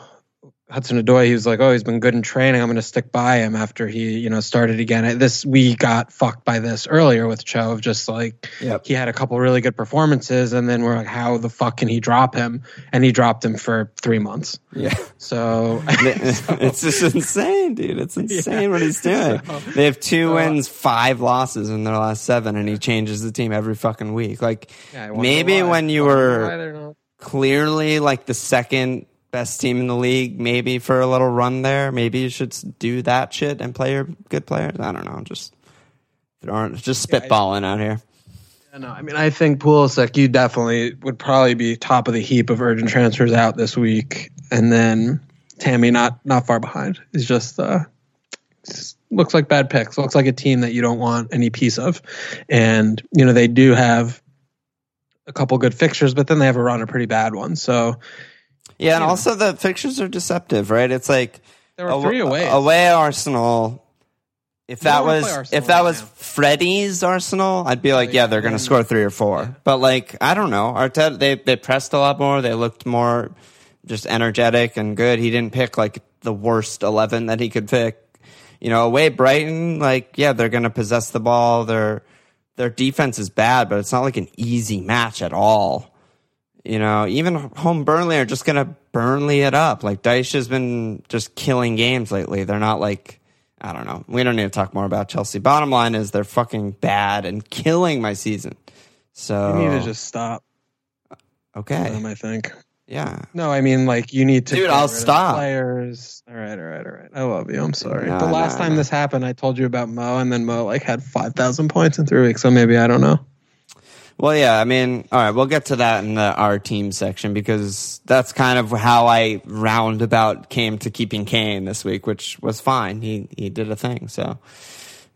S2: Hudson Odoi, he was like, "Oh, he's been good in training. I'm going to stick by him after he, you know, started again." This we got fucked by this earlier with Cho of just like
S1: Yep.
S2: he had a couple really good performances, and then we're like, "How the fuck can he drop him?" And he dropped him for three months.
S1: Yeah.
S2: So *laughs* *laughs* *laughs*
S1: it's just insane, dude. It's insane what he's doing.
S2: So-
S1: they have two
S2: so-
S1: wins, five losses in their last seven, and he changes the team every fucking week. Like
S2: Yeah,
S1: maybe when you were
S2: why they're not-
S1: clearly like the second best team in the league, maybe for a little run there, maybe you should do that shit and play your good players. I don't know. Just throwing, just
S2: I-
S1: spitballing out here.
S2: Yeah, no, I mean, I think Pulisic, you definitely would probably be top of the heap of urgent transfers out this week, and then Tammy not not far behind. Is just uh, just looks like bad picks. Looks like a team that you don't want any piece of, and you know they do have a couple good fixtures, but then they have a run of pretty bad ones. So
S1: Yeah, and also the fixtures are deceptive, right? It's like
S2: there were three away.
S1: away Arsenal. If that was
S2: Arsenal
S1: if that
S2: right
S1: was
S2: now.
S1: Freddie's Arsenal, I'd be like, yeah,
S2: yeah,
S1: they're going to score three or four.
S2: yeah.
S1: But like, I don't know. Arteta, they they pressed a lot more. They looked more just energetic and good. He didn't pick like the worst eleven that he could pick. You know, away Brighton, like yeah, they're going to possess the ball. Their their defense is bad, but it's not like an easy match at all. You know, even home Burnley are just gonna Burnley it up. Like Dyche has been just killing games lately. They're not like I don't know. We don't need to talk more about Chelsea. Bottom line is they're fucking bad and killing my season. So
S2: you need to just stop
S1: okay,
S2: them. I think.
S1: yeah.
S2: No, I mean like you need to.
S1: Dude, I'll stop.
S2: Players. All right, all right, all right. I love you. I'm sorry.
S1: No,
S2: the last
S1: no,
S2: time
S1: no.
S2: this happened, I told you about Mo, and then Mo like had five thousand points in three weeks. So maybe I don't know.
S1: Well, yeah. I mean, all right. We'll get to that in the our team section because that's kind of how I roundabout came to keeping Kane this week, which was fine. He he did a thing. So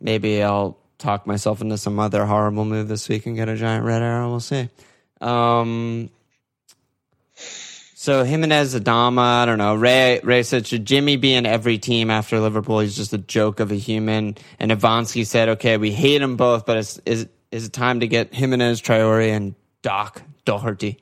S1: maybe I'll talk myself into some other horrible move this week and get a giant red arrow. We'll see. Um. So Jimenez, Adama, I don't know. Ray Ray said, should Jimmy be in every team after Liverpool? He's just a joke of a human. And Ivansky said, okay, we hate them both, but it's, is is it time to get Jimenez, Traore, and Doc Doherty?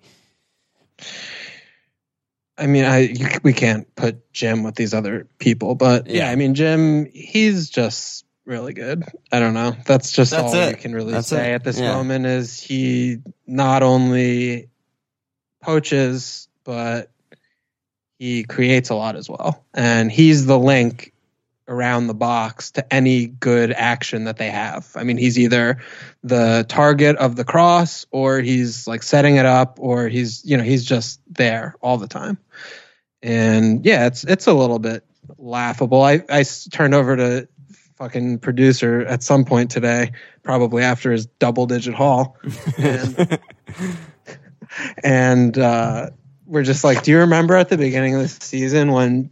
S2: I mean, I you, we can't put Jim with these other people, but yeah,
S1: Yeah.
S2: I mean, Jim, he's just really good. I don't know. That's just
S1: That's
S2: all
S1: it.
S2: we can really
S1: That's
S2: say
S1: it.
S2: at this
S1: Yeah.
S2: moment. Is he not only poaches, but he creates a lot as well, and he's the link around the box to any good action that they have. I mean, he's either the target of the cross or he's like setting it up or he's, you know, he's just there all the time. And yeah, it's it's a little bit laughable. I I turned over to fucking producer at some point today, probably after his double digit haul. And *laughs* and uh, we're just like, do you remember at the beginning of the season when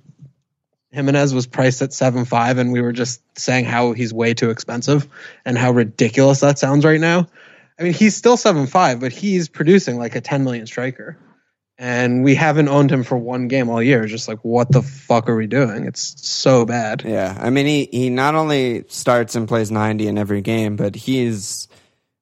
S2: Jimenez was priced at seven five, and we were just saying how he's way too expensive and how ridiculous that sounds right now? I mean, he's still seven five, but he's producing like a ten million striker, and we haven't owned him for one game all year. Just like, what the fuck are we doing? It's so bad.
S1: Yeah, I mean, he, he not only starts and plays 90 in every game, but he's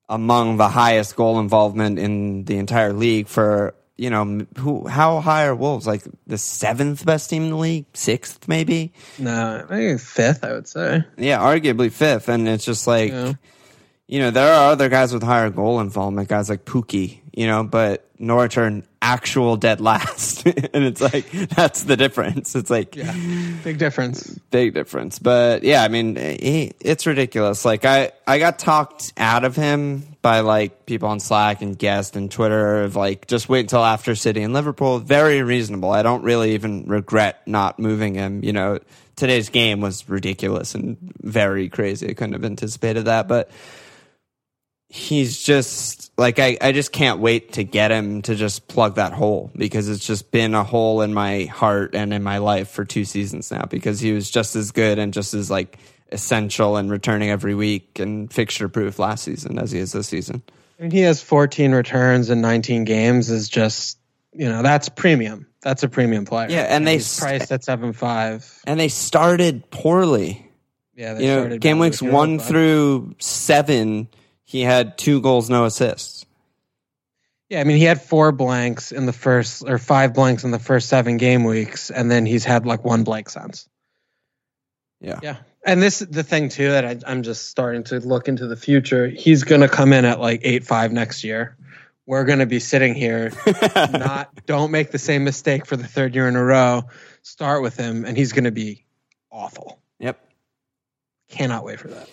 S1: among the highest goal involvement in the entire league for, you know, who how high are Wolves? Like the seventh best team in the league? Sixth, maybe?
S2: No, think fifth, I would say.
S1: Yeah, arguably fifth. And it's just like,
S2: Yeah.
S1: you know, there are other guys with higher goal involvement, guys like Pukki, you know, but Norwich are an actual dead last. *laughs* and it's like, that's the difference. It's like,
S2: Yeah, big difference.
S1: big difference. But yeah, I mean, he, it's ridiculous. Like I, I got talked out of him by like people on Slack and guest and Twitter of like just wait until after City and Liverpool. Very reasonable. I don't really even regret not moving him. You know, today's game was ridiculous and very crazy. I couldn't have anticipated that, but he's just like I, I just can't wait to get him to just plug that hole because it's just been a hole in my heart and in my life for two seasons now because he was just as good and just as like essential and returning every week and fixture proof last season as he is this season.
S2: I mean, he has 14 returns in 19 games. Is just you know that's premium. That's a premium player.
S1: Yeah, and they
S2: he's priced at seven five.
S1: And they started poorly.
S2: Yeah, they
S1: You know, game weeks one through seven, he had two goals, no assists.
S2: Yeah, I mean, he had four blanks in the first or five blanks in the first seven game weeks, and then he's had like one blank since.
S1: Yeah.
S2: Yeah, and this the thing too that I, I'm just starting to look into the future. He's going to come in at like eight five next year. We're going to be sitting here, *laughs* not don't make the same mistake for the third year in a row. Start with him, and he's going to be awful.
S1: Yep.
S2: Cannot wait for that.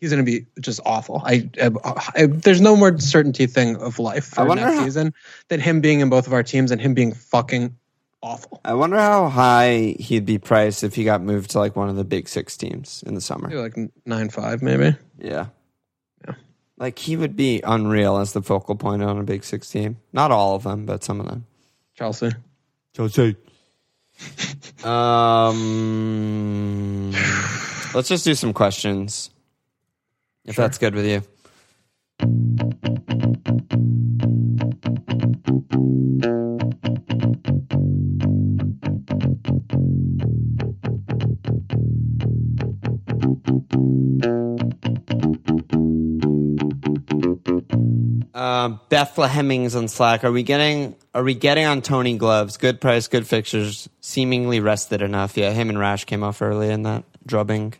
S2: He's going to be just awful. I, I, I there's no more certainty thing of life for next
S1: how-
S2: season than him being in both of our teams and him being fucking awful.
S1: I wonder how high he'd be priced if he got moved to like one of the big six teams in the summer.
S2: Maybe like nine five, maybe.
S1: Yeah.
S2: Yeah.
S1: Like he would be unreal as the focal point on a big six team. Not all of them, but some of them.
S2: Chelsea.
S1: Chelsea. *laughs* um, let's just do some questions, if
S2: Sure.
S1: that's good with you. Um, Bethlehemings on Slack. Are we getting are we getting on Tony gloves? Good price, good fixtures, seemingly rested enough. Yeah, him and Rash came off early in that drubbing.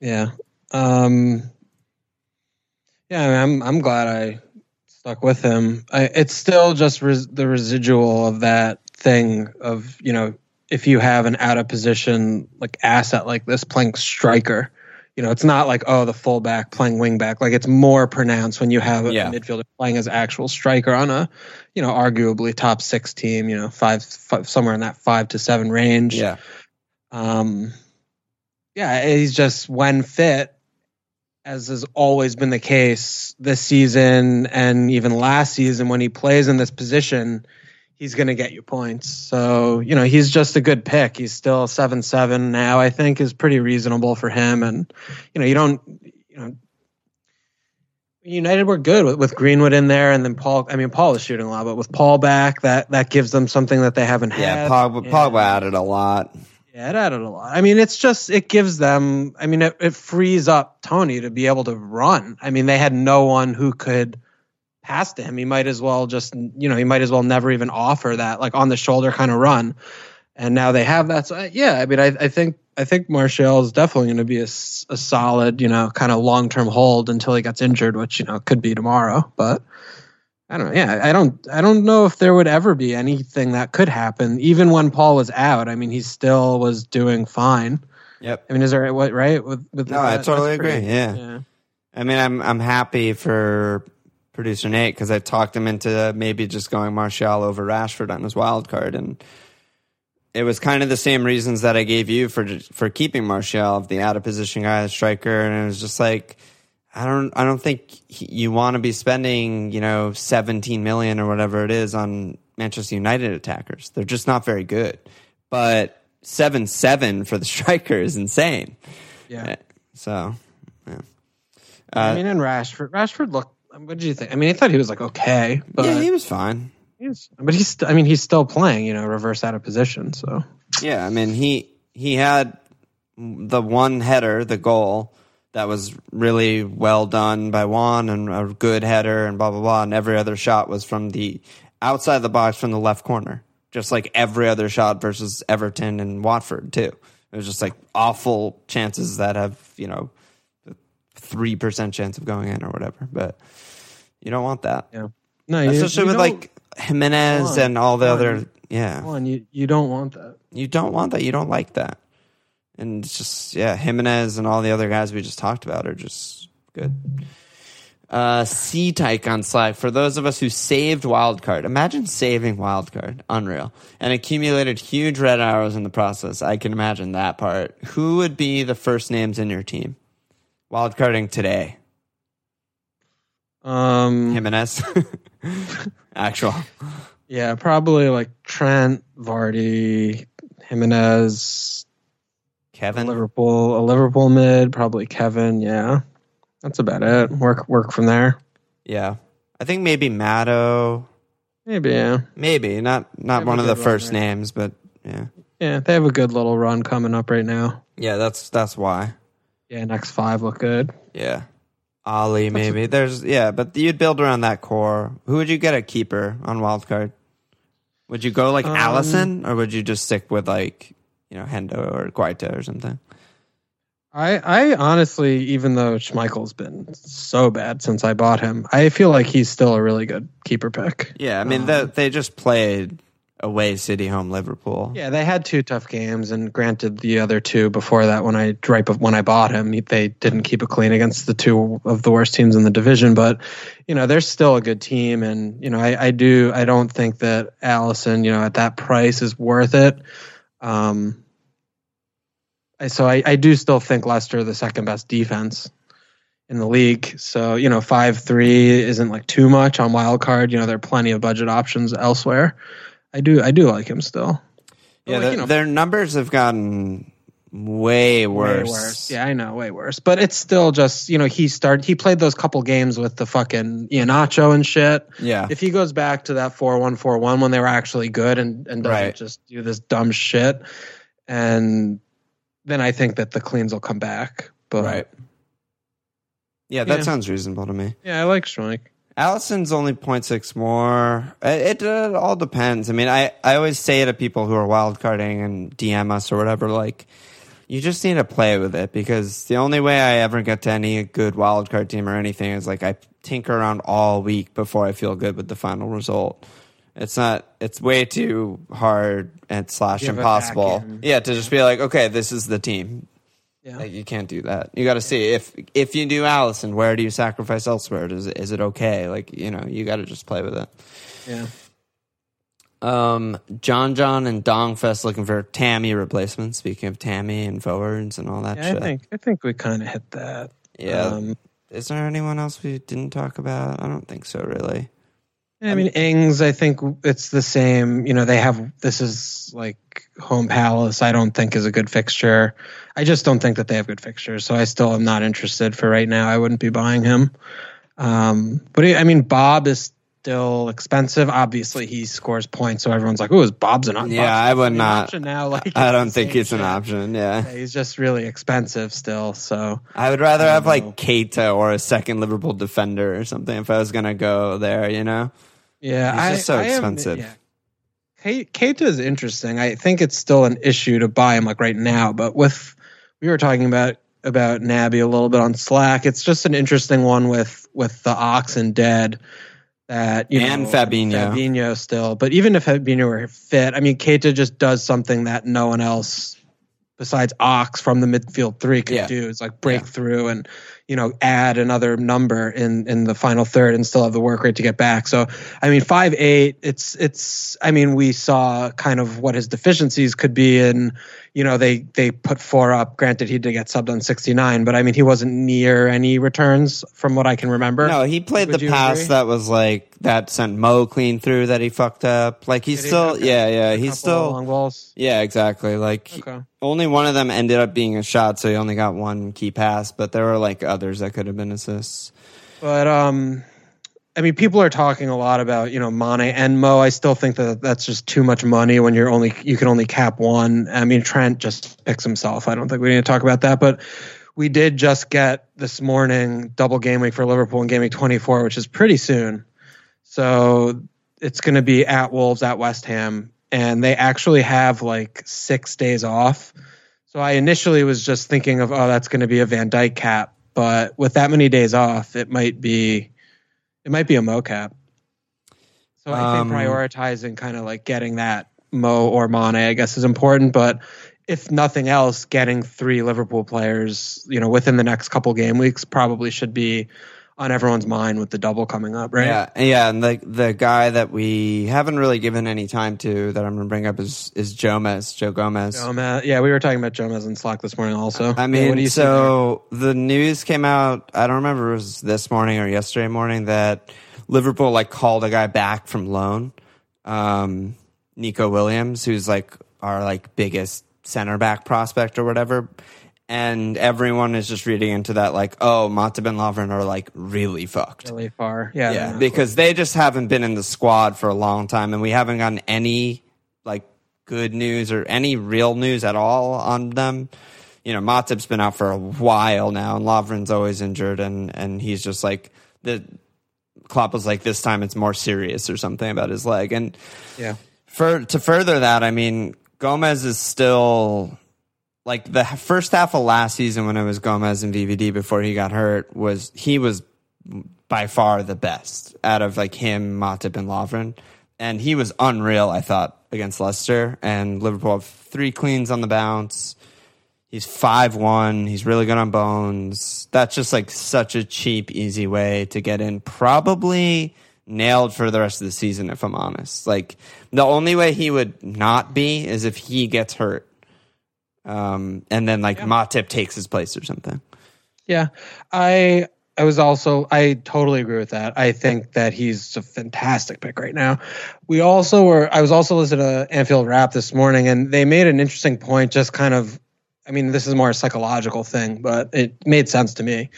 S2: Yeah. Um Yeah, I mean, I'm I'm glad I stuck with him. I, it's still just res- the residual of that thing of, you know, if you have an out of position like asset like this playing striker, you know, it's not like oh the fullback playing wingback. Like it's more pronounced when you have a
S1: Yeah.
S2: midfielder playing as actual striker on a, you know, arguably top 6 team, you know, five, five somewhere in that 5 to 7 range.
S1: Yeah,
S2: Um, yeah, he's just when fit, as has always been the case this season and even last season when he plays in this position, he's going to get you points. So, you know, he's just a good pick. He's still 7 7 now, I think is pretty reasonable for him. And, you know, you don't, you know, United were good with, with Greenwood in there, and then Paul. I mean, Paul is shooting a lot, but with Paul back, that that gives them something that they haven't
S1: yeah.
S2: had.
S1: Pogba,
S2: And-
S1: Pogba added a lot.
S2: It added a lot. I mean, it's just it gives them. I mean, it, it frees up Tony to be able to run. I mean, they had no one who could pass to him. He might as well just, you know, he might as well never even offer that like on the shoulder kind of run. And now they have that. So uh, yeah, I mean, I, I think I think Martial is definitely going to be a solid, you know, kind of long term hold until he gets injured, which you know could be tomorrow. But I don't know. Yeah, I don't. I don't know if there would ever be anything that could happen, even when Paul was out. I mean, he still was doing fine.
S1: Yep.
S2: I mean, is there what right with with?
S1: No, I totally
S2: that's pretty-
S1: agree, yeah. I mean, I'm I'm happy for producer Nate because I talked him into maybe just going Martial over Rashford on his wild card, and it was kind of the same reasons that I gave you for for keeping Martial the out of position guy, the striker, and it was just like I don't I don't think he, you want to be spending you know 17 million or whatever it is on Manchester United attackers. They're just not very good, but seven seven for the *laughs* striker is insane.
S2: Yeah.
S1: So, yeah.
S2: I
S1: Uh,
S2: mean, and Rashford. Rashford looked. What did you think? I mean, I thought he was like okay, but
S1: yeah, he was fine.
S2: he's, but he's. I mean, he's still playing. You know, reverse out of position. So
S1: Yeah, I mean he he had the one header, the goal that was really well done by Juan and a good header and blah blah blah, and every other shot was from the outside of the box from the left corner, just like every other shot versus Everton and Watford too. It was just like awful chances that have you know three percent chance of going in or whatever, but you don't want that.
S2: yeah, No, you-
S1: especially
S2: you
S1: with like Jimenez
S2: on,
S1: and all the
S2: on.
S1: other. Yeah,
S2: on, you you don't want that.
S1: you don't want that. You don't like that. And it's just yeah, Jimenez and all the other guys we just talked about are just good. Uh, C Tyke on Slack. For those of us who saved Wildcard, imagine saving Wildcard, unreal, and accumulated huge red arrows in the process. I can imagine that part. Who would be the first names in your team? Wildcarding today,
S2: Um,
S1: Jimenez. *laughs* Actual.
S2: yeah, probably like Trent, Vardy, Jimenez,
S1: Kevin.
S2: Liverpool, a Liverpool mid, probably Kevin. Yeah, that's about it. Work work from there.
S1: Yeah. I think maybe Matto.
S2: Maybe yeah,
S1: Maybe not not one of the first
S2: there.
S1: names, but yeah.
S2: yeah. They have a good little run coming up right now.
S1: Yeah, that's that's why.
S2: Yeah, next five look good.
S1: Yeah. Ali maybe. There's yeah, but you'd build around that core. Who would you get a keeper on wildcard? Would you go like
S2: Um,
S1: Alisson or would you just stick with like, you know, Hendo or Guaita or something?
S2: I, I honestly, even though Schmeichel's been so bad since I bought him, I feel like he's still a really good keeper pick.
S1: Yeah, I mean
S2: Um,
S1: the, they just played away City home Liverpool.
S2: Yeah, they had two tough games, and granted, the other two before that, when I right when I bought him, they didn't keep it clean against the two of the worst teams in the division. But you know, they're still a good team, and you know, I, I do I don't think that Alisson, you know, at that price is worth it. Um, so I, I do still think Leicester the second best defense in the league. So you know, five three isn't like too much on wild card. You know, there are plenty of budget options elsewhere. I do I do like him still.
S1: Yeah,
S2: Like,
S1: their,
S2: you know,
S1: their numbers have gotten way worse.
S2: Way worse. Yeah, I know, way worse. But it's still just, you know, he started he played those couple games with the fucking Iheanacho and shit.
S1: Yeah.
S2: If he goes back to that four one four one when they were actually good and, and doesn't
S1: Right.
S2: just do this dumb shit, and then I think that the cleans will come back. But
S1: Right. Yeah, that
S2: Yeah.
S1: sounds reasonable to me.
S2: yeah, I like Schweik.
S1: Alisson's only 0.6 more. It, it, uh, all depends. I mean, I, I always say to people who are wildcarding and DM us or whatever, like, you just need to play with it because the only way I ever get to any good wildcard team or anything is like I tinker around all week before I feel good with the final result. It's not. It's way too hard and slash
S2: Give it
S1: impossible.
S2: in.
S1: Yeah, to just be like, okay, this is the team.
S2: Yeah.
S1: Like you can't do that. You got to see if if you do Alisson, where do you sacrifice elsewhere? Is it, is it okay? Like you know, you got to just play with it.
S2: yeah.
S1: Um, John John and Dongfest looking for Tammy replacements. Speaking of Tammy and forwards and all that
S2: Yeah, I
S1: shit.
S2: think I think we kind of hit that.
S1: yeah.
S2: Um,
S1: is there anyone else we didn't talk about? I don't think so. Really.
S2: I mean, Ings, I think it's the same. You know, they have this is like home palace. I don't think is a good fixture. I just don't think that they have good fixtures. So I still am not interested for right now. I wouldn't be buying him. Um, but I mean, Bob is still expensive. Obviously, he scores points, so everyone's like, "Oh, is Bob's an option?"
S1: Yeah, I would not.
S2: now. Like,
S1: I don't think *laughs* it's an option. Yeah.
S2: Yeah, he's just really expensive still. So
S1: I would rather have
S2: know.
S1: like Keita or a second Liverpool defender or something if I was gonna go there. You know.
S2: Yeah,
S1: He's
S2: I,
S1: just so
S2: I am-
S1: expensive.
S2: yeah. Keita is interesting. I think it's still an issue to buy him like right now, but with we were talking about about Naby a little bit on Slack. It's just an interesting one with with the Ox and Dead that you
S1: And
S2: know
S1: Fabinho.
S2: Fabinho still. But even if Fabinho were fit, I mean, Keita just does something that no one else besides Ox from the midfield three could
S1: Yeah.
S2: do. It's like break through and you know add another number in in the final third and still have the work rate to get back. So I mean, five eight. It's it's. I mean, we saw kind of what his deficiencies could be, and you know they they put four up. Granted, he did get subbed on sixty nine, but I mean, he wasn't near any returns from what I can remember.
S1: No, he played
S2: Would
S1: the pass
S2: agree?
S1: that was like that sent Mo clean through that he fucked up. Like he's
S2: Did he?
S1: still,
S2: Okay.
S1: yeah, yeah, he's still,
S2: long balls.
S1: yeah, exactly. Like
S2: Okay.
S1: only one of them ended up being a shot, so he only got one key pass. But there were like others that could have been assists.
S2: But um, I mean, people are talking a lot about you know Mane and Mo. I still think that that's just too much money when you're only you can only cap one. I mean, Trent just picks himself. I don't think we need to talk about that, but. We did just get this morning double game week for Liverpool and game week 24, which is pretty soon. So it's going to be at Wolves, at West Ham, and they actually have like six days off. So I initially was just thinking of, oh, that's going to be a Van Dijk cap, but with that many days off, it might be, it might be a mocap. So I think um, prioritizing kind of like getting that Mo or Mane, I guess, is important. But if nothing else, getting three Liverpool players, you know, within the next couple game weeks probably should be on everyone's mind with the double coming up, right?
S1: Yeah, yeah, and the the guy that we haven't really given any time to that I'm going to bring up is is Jomez, Joe Gomez.
S2: Gomez. Yeah, we were talking about Jomez in Slack this morning also.
S1: I mean, yeah, so the news came out, I don't remember it was this morning or yesterday morning that Liverpool like called a guy back from loan. Um, Neco Williams, who's like our like biggest center back prospect or whatever and everyone is just reading into that like, oh, Matip and Lovren are like really fucked.
S2: Really far. Yeah.
S1: Yeah. Because they just haven't been in the squad for a long time and we haven't gotten any like good news or any real news at all on them. You know, Matip's been out for a while now and Lovren's always injured and, and he's just like the Klopp was like, this time it's more serious or something about his leg. And
S2: yeah.
S1: For to further that, I mean, Gomez is still like the first half of last season when it was Gomez and VVD before he got hurt was he was by far the best out of like him, Matip, and Lovren, and he was unreal. I thought against Leicester and Liverpool have three cleans on the bounce. He's five one. He's really good on bones. That's just like such a cheap, easy way to get in. Probably nailed for the rest of the season, if I'm honest. Like the only way he would not be is if he gets hurt um, and then like yeah. Matip takes his place or something.
S2: Yeah, I I was also I totally agree with that. I think that he's a fantastic pick right now. We also were I was also listening to Anfield Wrap this morning, and they made an interesting point. Just kind of, I mean, this is more a psychological thing, but it made sense to me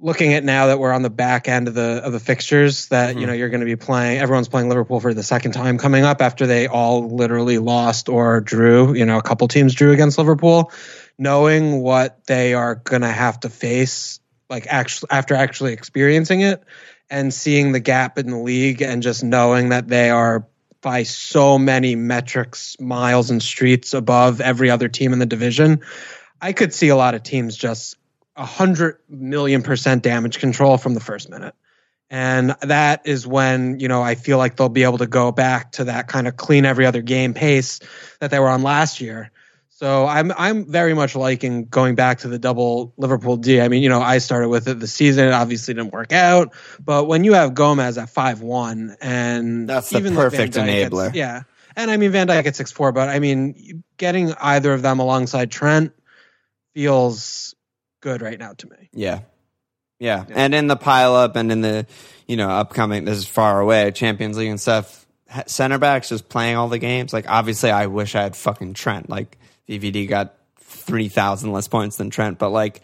S2: looking at now that we're on the back end of the of the fixtures that mm-hmm. you know you're going to be playing everyone's playing liverpool for the second time coming up after they all literally lost or drew you know a couple teams drew against liverpool knowing what they are going to have to face like actually after actually experiencing it and seeing the gap in the league and just knowing that they are by so many metrics miles and streets above every other team in the division I could see a lot of teams just a hundred million percent damage control from the first minute. And that is when, you know, I feel like they'll be able to go back to that kind of clean every other game pace that they were on last year. So I'm I'm very much liking going back to the double Liverpool D. I mean, you know, I started with it the season. It obviously didn't work out, but when you have Gomez at five one and
S1: that's the perfect enabler.
S2: Gets, yeah, and I mean Van Dijk at six four, but I mean getting either of them alongside Trent feels good right now to me.
S1: Yeah. Yeah. yeah. And in the pile up and in the, you know, upcoming, this is far away, Champions League and stuff, center backs just playing all the games. Like, obviously, I wish I had fucking Trent. Like, VVD got 3,000 less points than Trent, but like,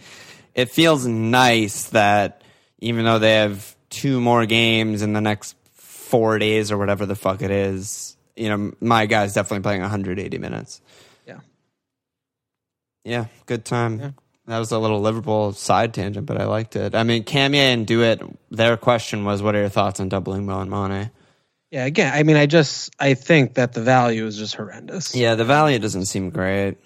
S1: it feels nice that even though they have two more games in the next four days or whatever the fuck it is, you know, my guy's definitely playing 180 minutes.
S2: Yeah.
S1: Yeah. Good time. Yeah. That was a little Liverpool side tangent, but I liked it. I mean, Camia and Do it. their question was, what are your thoughts on doubling Mo and Mane?
S2: Yeah, again, I mean, I just, I think that the value is just horrendous.
S1: Yeah, the value doesn't seem great.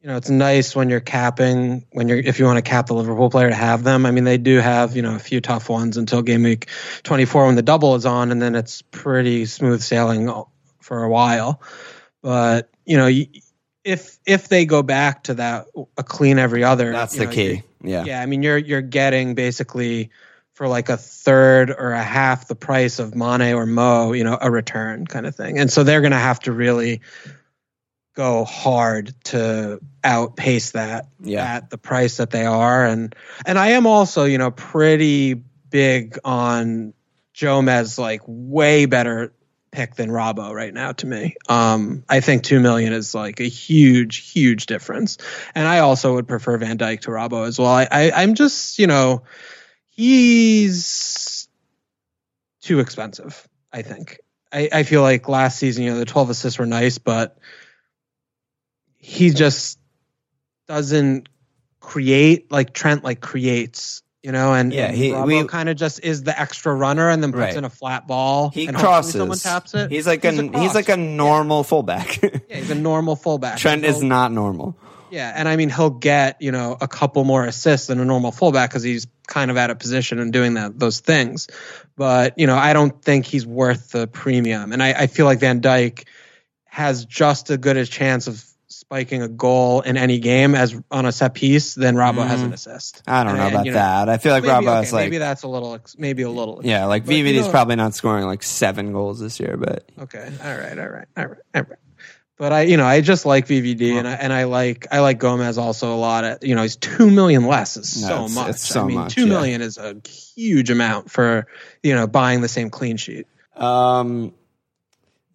S2: You know, it's nice when you're capping, when you're, if you want to cap the Liverpool player to have them. I mean, they do have, you know, a few tough ones until game week 24 when the double is on, and then it's pretty smooth sailing for a while. But, you know, you, if if they go back to that a clean every other,
S1: that's the
S2: know,
S1: key. Yeah,
S2: yeah. I mean, you're you're getting basically for like a third or a half the price of Mane or Mo, you know, a return kind of thing. And so they're going to have to really go hard to outpace that
S1: yeah.
S2: at the price that they are. And and I am also, you know, pretty big on Jomez like way better pick than Robbo right now to me. Um, I think two million is like a huge, huge difference. And I also would prefer Van Dijk to Robbo as well. I, I am just, you know, he's too expensive, I think. I, I feel like last season, you know, the 12 assists were nice, but he just doesn't create like Trent like creates you know, and
S1: yeah,
S2: he we, kind of just is the extra runner and then puts right. in a flat ball.
S1: He
S2: and
S1: crosses.
S2: Someone taps it.
S1: He's like he's he's like a normal
S2: yeah.
S1: fullback. *laughs*
S2: yeah, he's a normal fullback.
S1: Trent is not normal.
S2: Yeah, and I mean he'll get you know a couple more assists than a normal fullback because he's kind of out of position and doing that those things. But you know, I don't think he's worth the premium, and I, I feel like Van Dijk has just as good a chance of spiking a goal in any game as on a set piece than Robbo has an assist.
S1: I don't know about
S2: you know,
S1: that. I feel like
S2: maybe,
S1: Robbo
S2: okay,
S1: is like,
S2: maybe that's a little, maybe a little.
S1: yeah, like
S2: but, you
S1: VVD's
S2: know-
S1: probably not scoring like seven goals this year, but
S2: Okay. All right. All right. All right. All right. But I, you know, I just like VVD, and I and I like I like Gomez also a lot. At, you know, he's two million less is
S1: No,
S2: so
S1: it's-
S2: much.
S1: it's so
S2: I mean,
S1: much,
S2: two
S1: yeah.
S2: million is a huge amount for you know buying the same clean sheet.
S1: Um,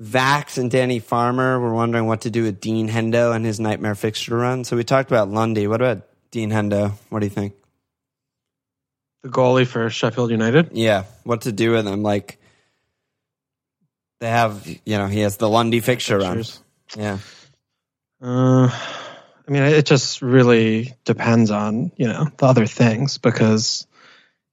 S1: Vax and Danny Farmer were wondering what to do with Dean Hendo and his nightmare fixture run. So we talked about Lundy. What about Dean Hendo? What do you think?
S2: The goalie for Sheffield United.
S1: Yeah, what to do with him? Like they have, you know, he has the Lundy fixture run. Yeah,
S2: Uh, I mean, it just really depends on you know the other things because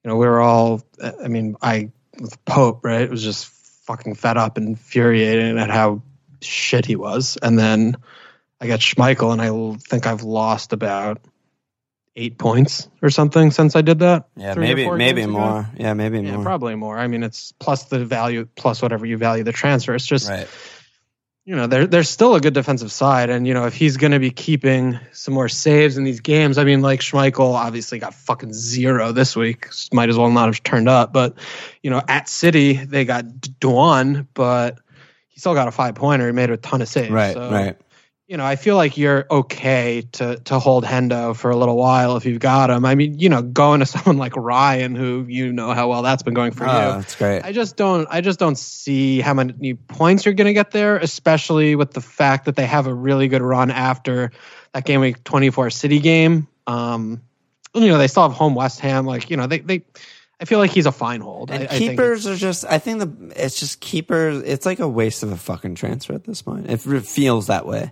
S2: you know we were all. I mean, I with Pope right It was just fucking fed up and infuriated at how shit he was, and then I got Schmeichel, and I think I've lost about eight points or something since I did that.
S1: yeah, maybe maybe
S2: games ago.
S1: more. Yeah, maybe
S2: Yeah,
S1: more.
S2: probably more. I mean, it's plus the value, plus whatever you value the transfer. It's just
S1: Right.
S2: You know, there, there's still a good defensive side. And, you know, if he's going to be keeping some more saves in these games, I mean, like Schmeichel obviously got fucking zero this week. Might as well not have turned up. But, you know, at City, they got Duan, but he still got a five pointer. He made a ton of saves.
S1: Right.
S2: So,
S1: right.
S2: You know, I feel like you're okay to to hold Hendo for a little while if you've got him. I mean, you know, going to *laughs* someone like Ryan, who you know how well that's been going for
S1: Oh,
S2: you.
S1: that's great.
S2: I just don't I just don't see how many points you're going to get there, especially with the fact that they have a really good run after that game week 24 City game. Um, you know, they still have home West Ham. Like, you know, they they I feel like he's a fine hold.
S1: And
S2: I,
S1: keepers are just. I think the it's just keepers. It's like a waste of a fucking transfer at this point. It feels that way.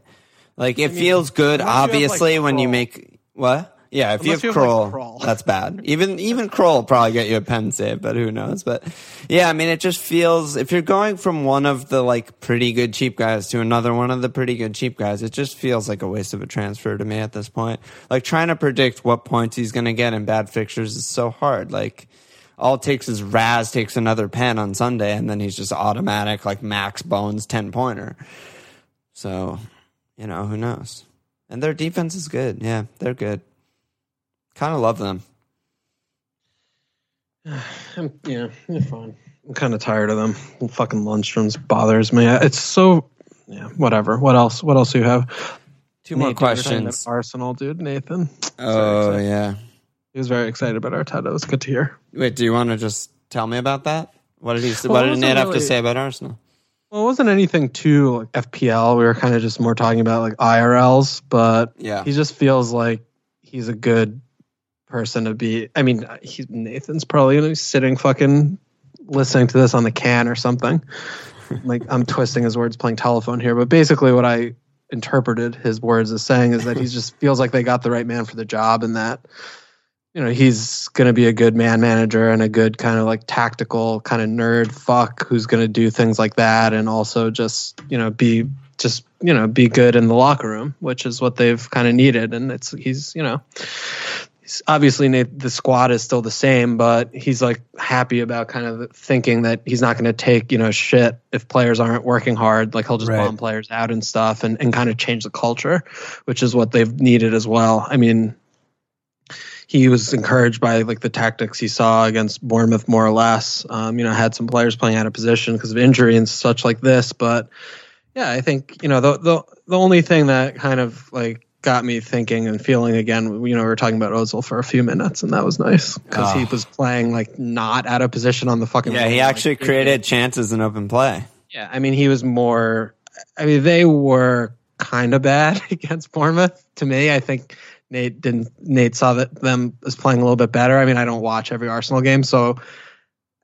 S1: Like it feels good,
S2: unless you
S1: obviously,
S2: like,
S1: when you make what. Yeah, if you
S2: Unless
S1: have
S2: you have, like,
S1: Krul,
S2: Krul. *laughs*
S1: that's bad. Even even Krul will probably get you a pen save, but who knows? But yeah, I mean, it just feels if you're going from one of the like pretty good cheap guys to another one of the pretty good cheap guys, it just feels like a waste of a transfer to me at this point. Like trying to predict what points he's going to get in bad fixtures is so hard. Like all it takes is Raz takes another pen on Sunday, and then he's just automatic like Max Bones ten pointer. So, you know, who knows? And their defense is good. Yeah, they're good. Kind of love them. *sighs*
S2: I'm, yeah, they're fine. I'm kind of tired of them. Fucking Lundstram's bothers me. It's so yeah, whatever. What else? What else do you have?
S1: Two more
S2: Nate, dude, we're talking about
S1: questions.
S2: Arsenal, dude. Nathan.
S1: Oh yeah.
S2: He was very excited about Arteta. It was good to hear.
S1: Wait, do you want to just tell me about that? What did he?
S2: Well,
S1: what did Nate have to say about Arsenal?
S2: Well, it wasn't anything too like FPL. We were kind of just more talking about like IRLs, but
S1: Yeah.
S2: he just feels like he's a good person to be. I mean, he's Nathan's probably gonna be sitting fucking listening to this on the can or something. *laughs* like I'm twisting his words, playing telephone here, but basically what I interpreted his words as saying is that he *laughs* just feels like they got the right man for the job, and that you know he's going to be a good man manager and a good kind of like tactical kind of nerd fuck who's going to do things like that and also just you know be just you know be good in the locker room which is what they've kind of needed. And it's he's you know he's obviously Nate, the squad is still the same but he's like happy about kind of thinking that he's not going to take you know shit if players aren't working hard. Like he'll just
S1: Right.
S2: bomb players out and stuff and, and kind of change the culture which is what they've needed as well. I mean he was encouraged by like the tactics he saw against Bournemouth more or less. Um, you know, had some players playing out of position because of injury and such like this. But yeah, I think you know the the the only thing that kind of like got me thinking and feeling again. You know, we were talking about Ozil for a few minutes, and that was nice because he
S1: Oh.
S2: was playing like not out of position on the fucking.
S1: Yeah, he
S2: wing, like,
S1: actually created chances in open play.
S2: yeah, I mean, he was more. I mean, they were kind of bad *laughs* against Bournemouth. To me, I think Nate didn't. Nate saw that them as playing a little bit better. I mean, I don't watch every Arsenal game, so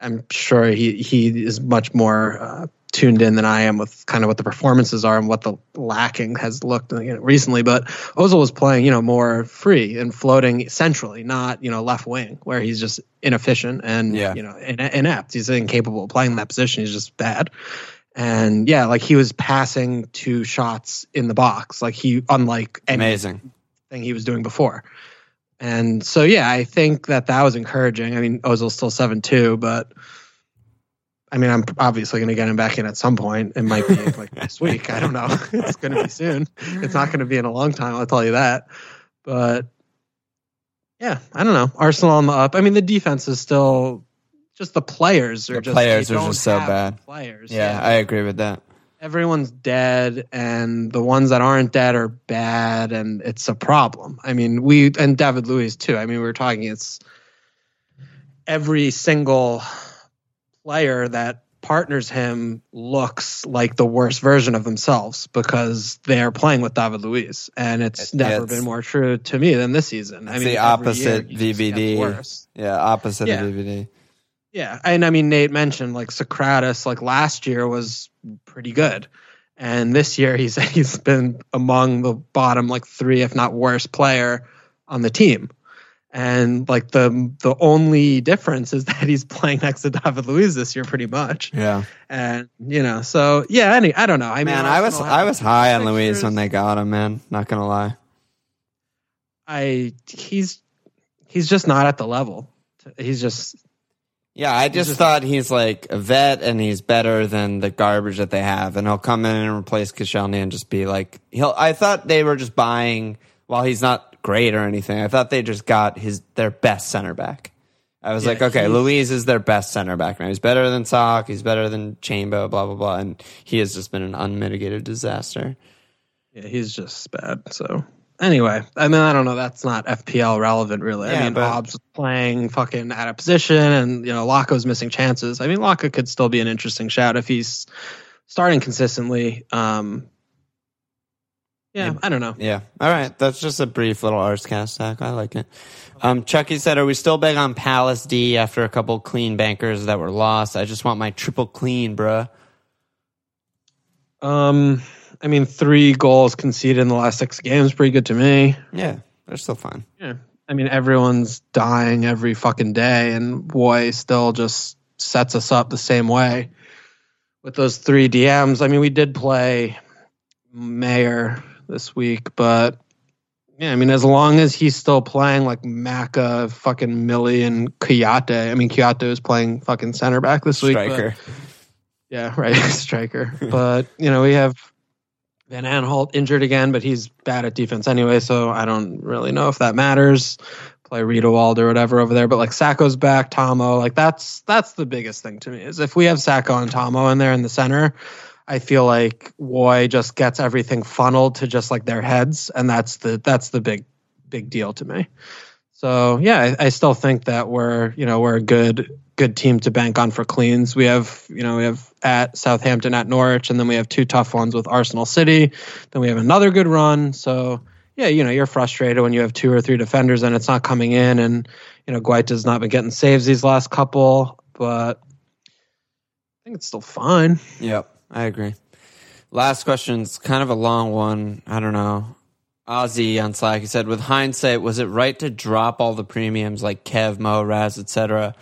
S2: I'm sure he he is much more uh, tuned in than I am with kind of what the performances are and what the lacking has looked you know, recently. But Ozil was playing, you know, more free and floating centrally, not you know left wing, where he's just inefficient and
S1: Yeah.
S2: you know ine- inept. He's incapable of playing that position. He's just bad. And yeah, like he was passing two shots in the box, like he unlike anything
S1: Amazing.
S2: He was doing before. And so, yeah, I think that that was encouraging. I mean, Ozil's still 7 2, but I mean, I'm obviously going to get him back in at some point. It might be like *laughs* this week. I don't know. *laughs* It's going to be soon. It's not going to be in a long time. I'll tell you that. But yeah, I don't know. Arsenal on the up. I mean, the defense is still just the players are
S1: The
S2: just
S1: players are just so bad.
S2: Players,
S1: Yeah, I agree with that.
S2: Everyone's dead and the ones that aren't dead are bad and it's a problem. I mean, we and David Luiz too. I mean, we were talking it's every single player that partners him looks like the worst version of themselves because they're playing with David Luiz and it's
S1: It-
S2: never
S1: it's-
S2: been more true to me than this season. I mean,
S1: the opposite
S2: year he just gets
S1: VVD. Yeah, opposite
S2: Yeah.
S1: of DVD.
S2: Yeah, and I mean Nate mentioned like Sokratis like last year was pretty good, and this year he's *laughs* he's been among the bottom like three if not worst player on the team, and like the the only difference is *laughs* that he's playing next to David Luiz this year pretty much,
S1: Yeah,
S2: and you know so yeah any I don't know I mean
S1: man, I was I was high on. Luiz when they got him. Man, not gonna lie.
S2: I he's he's just not at the level he's just
S1: Yeah, I just, thought he's like a vet and he's better than the garbage that they have, and he'll come in and replace Koscielny and just be like he'll. I thought they were just buying while he's not great or anything. I thought they just got his their best center back. I was
S2: Yeah,
S1: like, okay, Luiz is their best center back now. He's better than Sock. He's better than Chambo. Blah blah blah, and he has just been an unmitigated disaster.
S2: Yeah, he's just bad. So anyway, I mean, I don't know. That's not FPL relevant, really.
S1: Yeah,
S2: I mean,
S1: but-
S2: Hobbs playing fucking out of position, and you know, Laka's missing chances. I mean, Laka could still be an interesting shout if he's starting consistently. Um, yeah,
S1: Yeah.
S2: I don't know.
S1: Yeah. All right. That's just a brief little arse cast stack. I like it. Um, Chucky said, Are we still big on Palace D after a couple clean bankers that were lost? I just want my triple clean, bruh.
S2: Um, I mean, three goals conceded in the last six games, pretty good to me.
S1: Yeah. They're still fine.
S2: Yeah. I mean, everyone's dying every fucking day, and Boy still just sets us up the same way with those three DMs. I mean, we did play Mayor this week, but yeah, I mean, as long as he's still playing like Maka, fucking Millie, and Kouyaté. I mean, Kouyaté is playing fucking center back this week. but-
S1: Striker.
S2: yeah, right, *laughs* striker. but you know, we have Van Aanholt injured again, but he's bad at defense anyway, so I don't really know if that matters. Play Riedewald or whatever over there, but like Sakho's back, Tomo, like that's that's the biggest thing to me is if we have Sacco and Tomo in there in the center, I feel like Woy just gets everything funneled to just like their heads, and that's the that's the big big deal to me. So yeah, I, I still think that we're you know we're a good good team to bank on for cleans. We have you know we have at Southampton at Norwich, and then we have two tough ones with Arsenal City. Then we have another good run. So yeah, you know you're frustrated when you have two or three defenders and it's not coming in, and you know Guaita's not been getting saves these last couple, but I think it's still fine.
S1: Yep. I agree. Last question. question's kind of a long one. I don't know. Ozzy on Slack, he said, with hindsight, was it right to drop all the premiums like Kev, Mo, Raz, etc.,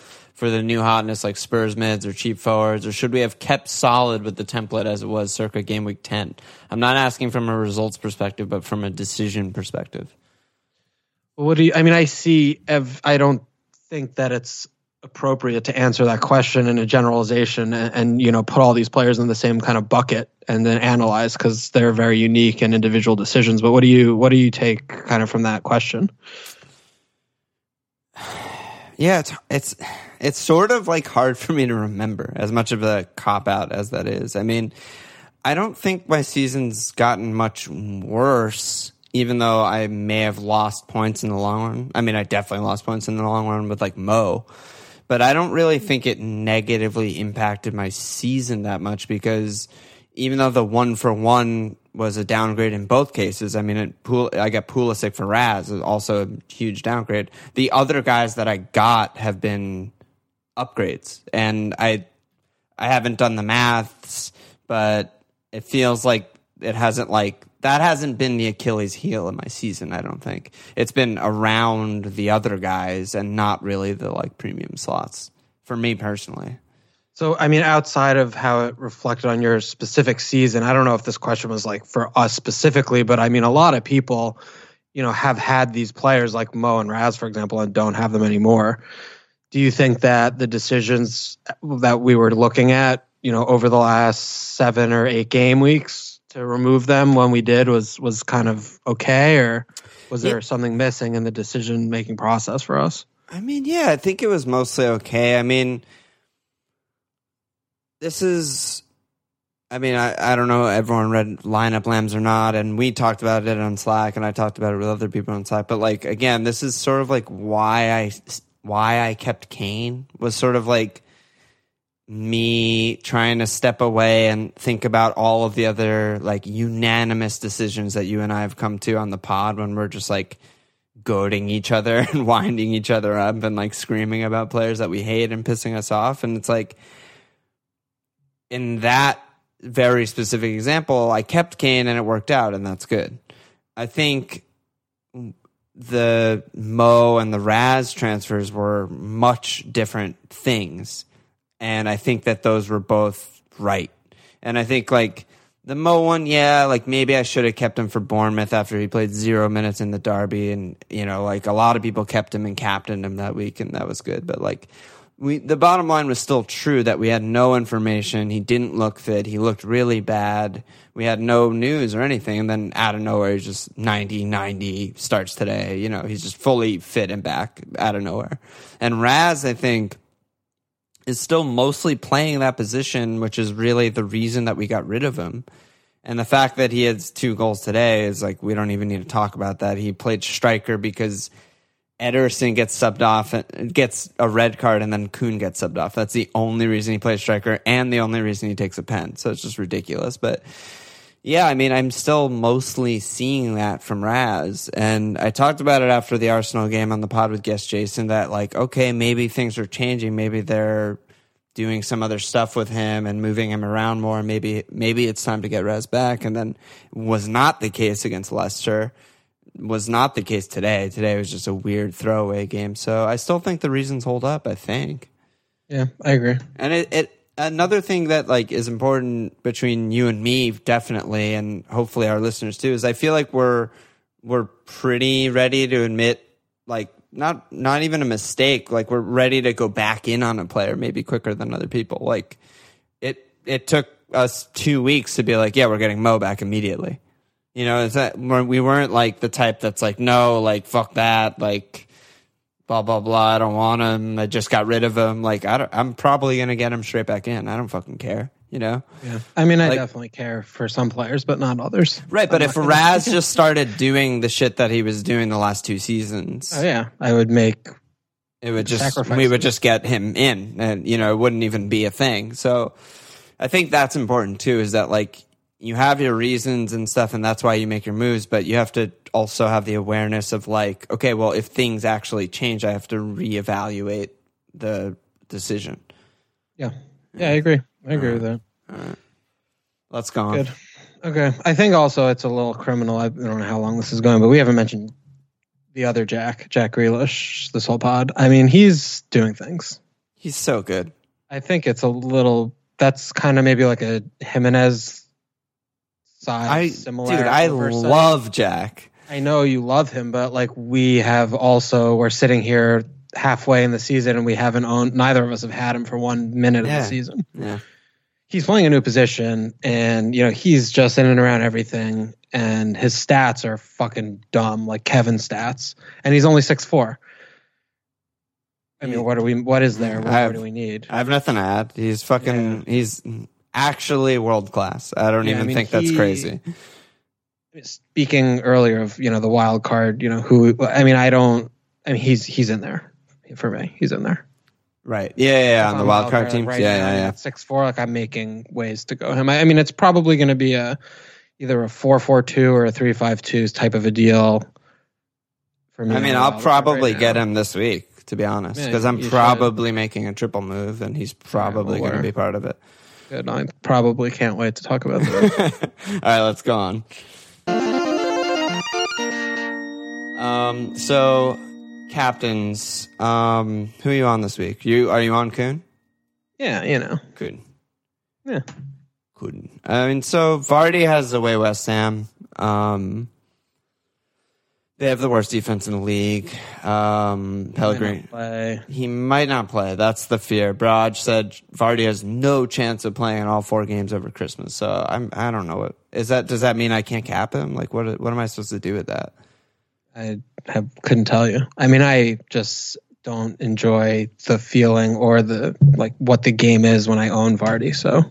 S1: for the new hotness like Spurs mids or cheap forwards, or should we have kept solid with the template as it was circa game week 10? I'm not asking from a results perspective, but from a decision perspective.
S2: What do you? I mean, I see. Ev, I don't think that it's appropriate to answer that question in a generalization and, and you know put all these players in the same kind of bucket and then analyze because they're very unique and individual decisions. But what do you what do you take kind of from that question? *sighs*
S1: Yeah, it's it's it's sort of like hard for me to remember as much of a cop out as that is. I mean, I don't think my season's gotten much worse, even though I may have lost points in the long run. I mean, I definitely lost points in the long run with like Mo, but I don't really think it negatively impacted my season that much because even though the one for one was a downgrade in both cases, I mean, it, I got Pulisic for Raz, also a huge downgrade. The other guys that I got have been upgrades, and I I haven't done the maths, but it feels like it hasn't like that hasn't been the Achilles heel in my season. I don't think it's been around the other guys and not really the like premium slots for me personally.
S2: So, I mean, outside of how it reflected on your specific season, I don't know if this question was like for us specifically, but I mean, a lot of people you know, have had these players like Mo and Raz, for example, and don't have them anymore. Do you think that the decisions that we were looking at, you know, over the last seven or eight game weeks to remove them when we did was was kind of okay, or was there
S1: Yeah.
S2: something missing in the decision making process for us?
S1: I mean, yeah, I think it was mostly okay. I mean, this is. I mean, I, I don't know. Everyone read lineup lambs or not, and we talked about it on Slack, and I talked about it with other people on Slack. But like again, this is sort of like why I why I kept Kane was sort of like me trying to step away and think about all of the other like unanimous decisions that you and I have come to on the pod when we're just like goading each other *laughs* and winding each other up and like screaming about players that we hate and pissing us off. And it's like in that very specific example, I kept Kane and it worked out, and that's good. I think the Mo and the Raz transfers were much different things. And I think that those were both right. And I think like the Mo one, yeah, like maybe I should have kept him for Bournemouth after he played zero minutes in the derby. And, you know, like a lot of people kept him and captained him that week, and that was good. But like, we, the bottom line was still true that we had no information. He didn't look fit. He looked really bad. We had no news or anything. And then out of nowhere, he's just 90 90 starts today. You know, he's just fully fit and back out of nowhere. And Raz, I think, is still mostly playing that position, which is really the reason that we got rid of him. And the fact that he has two goals today is like, we don't even need to talk about that. He played striker because Ederson gets subbed off and gets a red card, and then Kun gets subbed off. That's the only reason he plays striker, and the only reason he takes a pen. So it's just ridiculous. But yeah, I mean, I'm still mostly seeing that from Raz, and I talked about it after the Arsenal game on the pod with guest Jason. That like, okay, maybe things are changing. Maybe they're doing some other stuff with him and moving him around more. Maybe maybe it's time to get Raz back, and then was not the case against Leicester was not the case today. Today was just a weird throwaway game. So I still think the reasons hold up. I think,
S2: Yeah, I agree.
S1: and it, it another thing that like is important between you and me, definitely, and hopefully our listeners too, is I feel like we're we're pretty ready to admit like not not even a mistake. Like we're ready to go back in on a player maybe quicker than other people. Like it it took us two weeks to be like, yeah, we're getting Mo back immediately. You know, is that we're- weren't like the type that's like, no, like fuck that, like blah blah blah. I don't want him. I just got rid of him. Like I don't, I'm probably gonna get him straight back in. I don't fucking care. You know,
S2: Yeah, I mean, I
S1: Like-
S2: definitely care for some players, but not others.
S1: right? But
S2: I'm
S1: if
S2: not gonna- *laughs*
S1: Raz just started doing the shit that he was doing the last two seasons,
S2: oh yeah, I would make
S1: it would just
S2: Sacrifices.
S1: we would just get him in, and you know, it wouldn't even be a thing. So I think that's important too. Is that like you have your reasons and stuff, and that's why you make your moves, but you have to also have the awareness of like, okay, well, if things actually change, I have to reevaluate the decision.
S2: yeah, yeah. I agree. I agree with that.
S1: Let's go on.
S2: Good. Okay. I think also it's a little criminal. I don't know how long this is going, but we haven't mentioned the other Jack, Jack Grealish, this whole pod. I mean, he's doing things.
S1: He's so good.
S2: I think it's a little. That's kind of maybe like a Jimenez size.
S1: I
S2: similar.
S1: dude, I
S2: oversight.
S1: love Jack.
S2: I know you love him, but like we have also, we're sitting here halfway in the season and we haven't owned. Neither of us have had him for one minute of the season.
S1: Yeah.
S2: he's playing a new position and you know he's just in and around everything and his stats are fucking dumb like Kevin's stats and he's only six four i mean what are we what is there what
S1: have-
S2: do we need
S1: I have nothing to add. He's fucking. He's actually world class. I don't
S2: Yeah, I
S1: even
S2: mean,
S1: think that's
S2: he-
S1: crazy.
S2: speaking earlier of you know the wild card you know who i mean i don't i mean he's he's in there for me he's in there
S1: Right. Yeah, yeah, yeah on the wild card teams.
S2: right
S1: yeah, yeah, yeah.
S2: six four like i'm making ways to go him i, I mean it's probably going to be a either a four four two or a three five two type of a deal for me
S1: I mean, I'll probably
S2: right
S1: get him this week, to be honest,
S2: Yeah,
S1: because I'm
S2: you should.
S1: probably making a triple move, and he's probably
S2: well,
S1: going to be part of it.
S2: I probably can't wait to talk about that. *laughs*
S1: All right, let's go on. Um, so captains, um, who are you on this week? You are you on Kun?
S2: yeah, you know.
S1: Kun.
S2: Yeah.
S1: Kun. I mean, so Vardy has away West Ham. Um, They have the worst defense in the league. Um, Pellegrini. He might not play. That's the fear. Braj said Vardy has no chance of playing in all four games over Christmas. So I'm I don't know what is that. Does that mean I can't cap him? Like what what am I supposed to do with that?
S2: I have, couldn't tell you. I mean, I just don't enjoy the feeling or the like what the game is when I own Vardy. So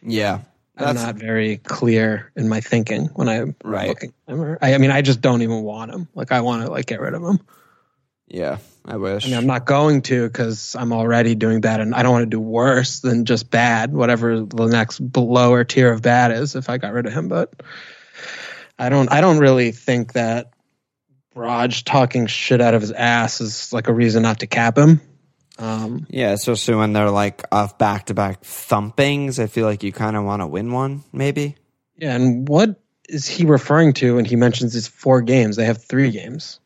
S1: Yeah,
S2: I'm
S1: that's
S2: not very clear in my thinking when I'm
S1: Right.
S2: looking. at him. I, I mean, I just don't even want him. Like, I want to like get rid of him.
S1: yeah. I wish.
S2: I mean, I'm not going to because I'm already doing bad, and I don't want to do worse than just bad, whatever the next lower tier of bad is. If I got rid of him, but I don't. I don't really think that Raj talking shit out of his ass is like a reason not to cap him. Um,
S1: yeah, especially when they're like off back to back thumpings. I feel like you kind of want to win one, maybe.
S2: yeah, and what is he referring to when he mentions these four games? They have three games.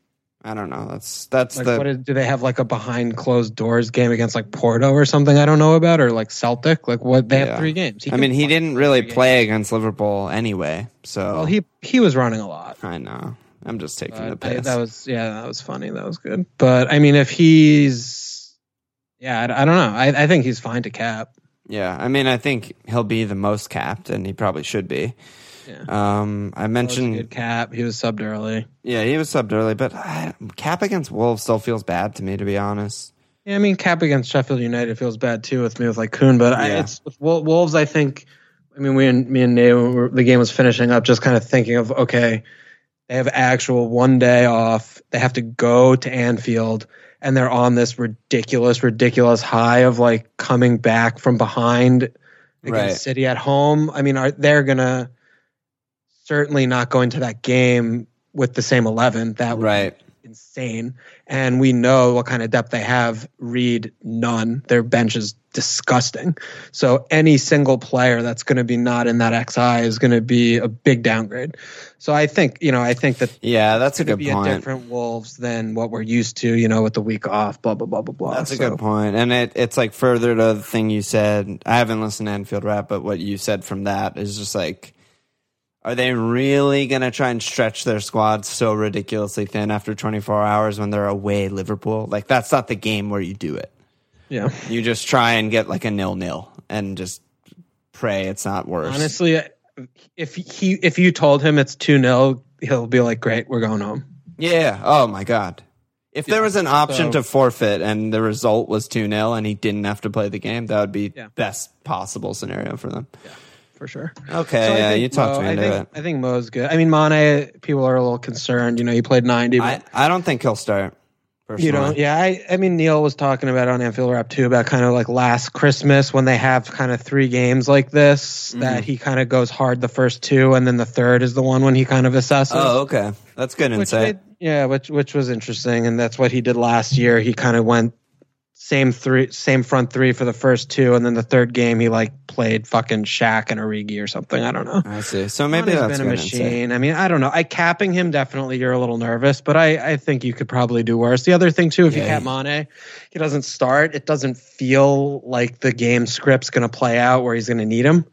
S1: I don't know. That's that's
S2: Like,
S1: the
S2: what is, do they have like a behind closed doors game against like Porto or something I don't know about, or like Celtic? Like what? They
S1: Yeah.
S2: have three games.
S1: I mean, he didn't really
S2: three games.
S1: play against Liverpool anyway. So
S2: Well, he he was running a lot.
S1: I know. I'm just taking the
S2: But I-
S1: piss.
S2: that was yeah, that was funny. That was good. But I mean, if he's yeah, I, I don't know. I, I think he's fine to cap.
S1: yeah, I mean, I think he'll be the most capped, and he probably should be.
S2: Yeah.
S1: Um, I
S2: That was a
S1: mentioned,
S2: good cap. He was subbed early.
S1: yeah, he was subbed early, but I, cap against Wolves still feels bad to me, to be honest.
S2: Yeah, I mean, cap against Sheffield United feels bad too with me with like Kun, but I, it's Wolves. I think. I mean, we and me and Nate, were- the game was finishing up, just kind of thinking of okay, they have actual one day off. They have to go to Anfield, and they're on this ridiculous, ridiculous high of like coming back from behind against
S1: Right.
S2: City at home. I mean, are they're gonna certainly not go into that game with the same eleven. That would be
S1: Right.
S2: insane. And we know what kind of depth they have. Reed, none. Their bench is disgusting. So any single player that's going to be not in that XI is going to be a big downgrade. So I think, you know, I think that
S1: Yeah, that's a good
S2: be
S1: point.
S2: a different Wolves than what we're used to, you know, with the week off, blah, blah, blah, blah, blah.
S1: That's a good point, and it, it's like further to the thing you said. I haven't listened to Anfield Wrap, but what you said from that is just like, are they really gonna try and stretch their squad so ridiculously thin after 24 hours when they're away Liverpool? Like that's not the game where you do it.
S2: Yeah.
S1: You just try and get like a nil nil and just pray it's not worse.
S2: Honestly, if he if you told him it's 2 0, he'll be like, great, we're going home.
S1: yeah. Oh my god. If there was an option
S2: so-
S1: to forfeit and the result was 2 0 and he didn't have to play the game, that would be
S2: Yeah.
S1: best possible scenario for them.
S2: For sure.
S1: Okay,
S2: So I
S1: yeah,
S2: think
S1: you talked
S2: Mo-
S1: me
S2: I
S1: into
S2: think,
S1: it.
S2: I think Mo's good. I mean, Mane, people are a little concerned. You know, he played 90, but
S1: I, I don't think he'll start. Personally.
S2: you know, yeah. I, I mean, Neil was talking about on Anfield Wrap too about kind of like last Christmas when they have kind of three games like this
S1: Mm-hmm.
S2: that he kind of goes hard the first two, and then the third is the one when he kind of assesses.
S1: Oh, okay. That's good
S2: which
S1: insight.
S2: yeah, which which was interesting, and that's what he did last year. He kind of went same three, same front three for the first two, and then the third game he like played fucking Shaq and Origi or something. I don't know.
S1: I see. So maybe
S2: Mane's
S1: that's
S2: been a machine. I mean, I don't know. I capping him definitely. You're a little nervous, but I, I think you could probably do worse. The other thing too, if you
S1: Yeah.
S2: cap Mane, he doesn't start. It doesn't feel like the game script's going to play out where he's going to need him.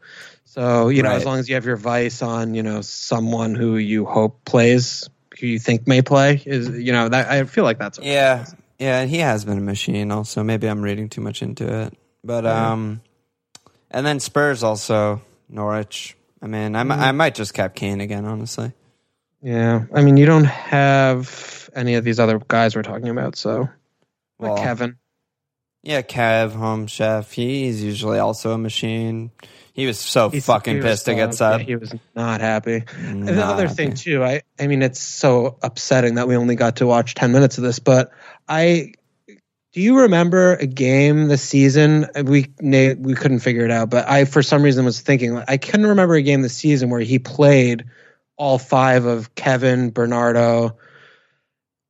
S2: So you know, as long as you have your vice on, you know, someone who you hope plays, who you think may play, is you know that I feel like that's okay.
S1: Yeah, yeah, and he has been a machine. Also, maybe I'm reading too much into it. But um, and then Spurs also Norwich. I mean, I,
S2: Mm-hmm.
S1: I might just cap Kane again. Honestly,
S2: Yeah, I mean, you don't have any of these other guys we're talking about, so like
S1: Well,
S2: Kevin.
S1: Yeah, Kev, home chef. He's usually also a machine. He was so
S2: He's-
S1: fucking pissed to get.
S2: Yeah, he was not happy. And the other
S1: happy.
S2: thing too, I I mean it's so upsetting that we only got to watch 10 minutes of this, but I do you remember a game this season? We we couldn't figure it out, but I for some reason was thinking I couldn't remember a game this season where he played all five of Kevin, Bernardo,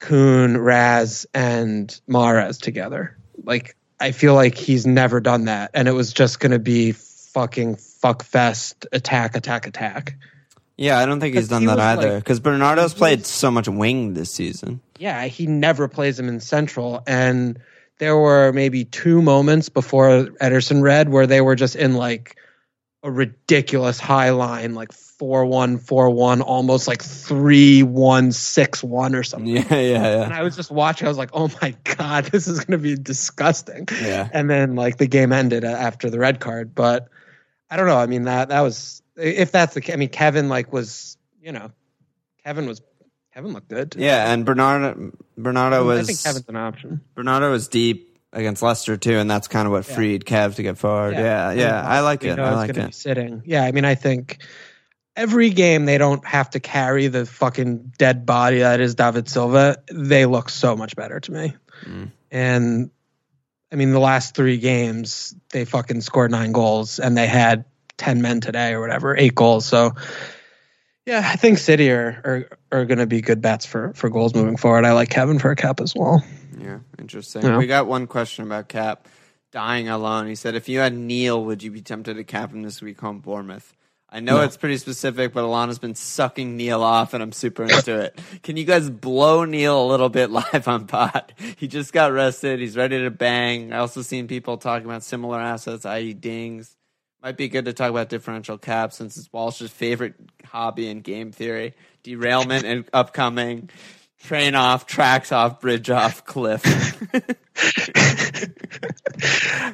S2: Kun, Raz, and Mahrez together. Like I feel like he's never done that, and it was just going to be fucking fuck fest attack attack attack.
S1: Yeah, I don't think he's done
S2: he
S1: that
S2: was,
S1: either.
S2: like-
S1: Because Bernardo's played so much wing this season.
S2: Yeah, he never plays him in central, and there were maybe two moments before Ederson red where they were just in like a ridiculous high line, like four one four one, almost like three one six one or something.
S1: Yeah, yeah,
S2: And. I was just watching. I was like, "Oh my god, *laughs* this is going to be disgusting."
S1: Yeah.
S2: And then like the game ended after the red card, but I don't know. I mean that that was if that's the. I mean Kevin like was you know Kevin was Kevin looked good.
S1: Yeah, and Bernardo Bernardo
S2: I
S1: was I
S2: think Kevin's an option.
S1: Bernardo was deep against Leicester too, and that's kind of what
S2: Yeah.
S1: freed Kev to get forward. Yeah, yeah, I like it.
S2: know
S1: I like it.
S2: Sitting. Yeah, I mean I think every game they don't have to carry the fucking dead body that is David Silva. They look so much better to me.
S1: Mm.
S2: And I mean, the last three games, they fucking scored nine goals and they had 10 men today or whatever, eight goals. So, yeah, I think City are, are, are going to be good bets for, for goals moving forward. I like Kevin for a cap as well.
S1: Yeah, interesting.
S2: Yeah.
S1: We got one question about Cap dying alone. He said, if you had Neal, would you be tempted to cap him this week home Bournemouth? I know
S2: No.
S1: it's pretty specific, but Alana's been sucking Neal off, and I'm super into it. Can you guys blow Neal a little bit *laughs* live on pot? He just got rested. He's ready to bang. I also seen people talking about similar assets, i.e., dings. Might be good to talk about differential cap since it's Walsh's favorite hobby in game theory. Derailment and upcoming. Train off, tracks off, bridge off, cliff. *laughs*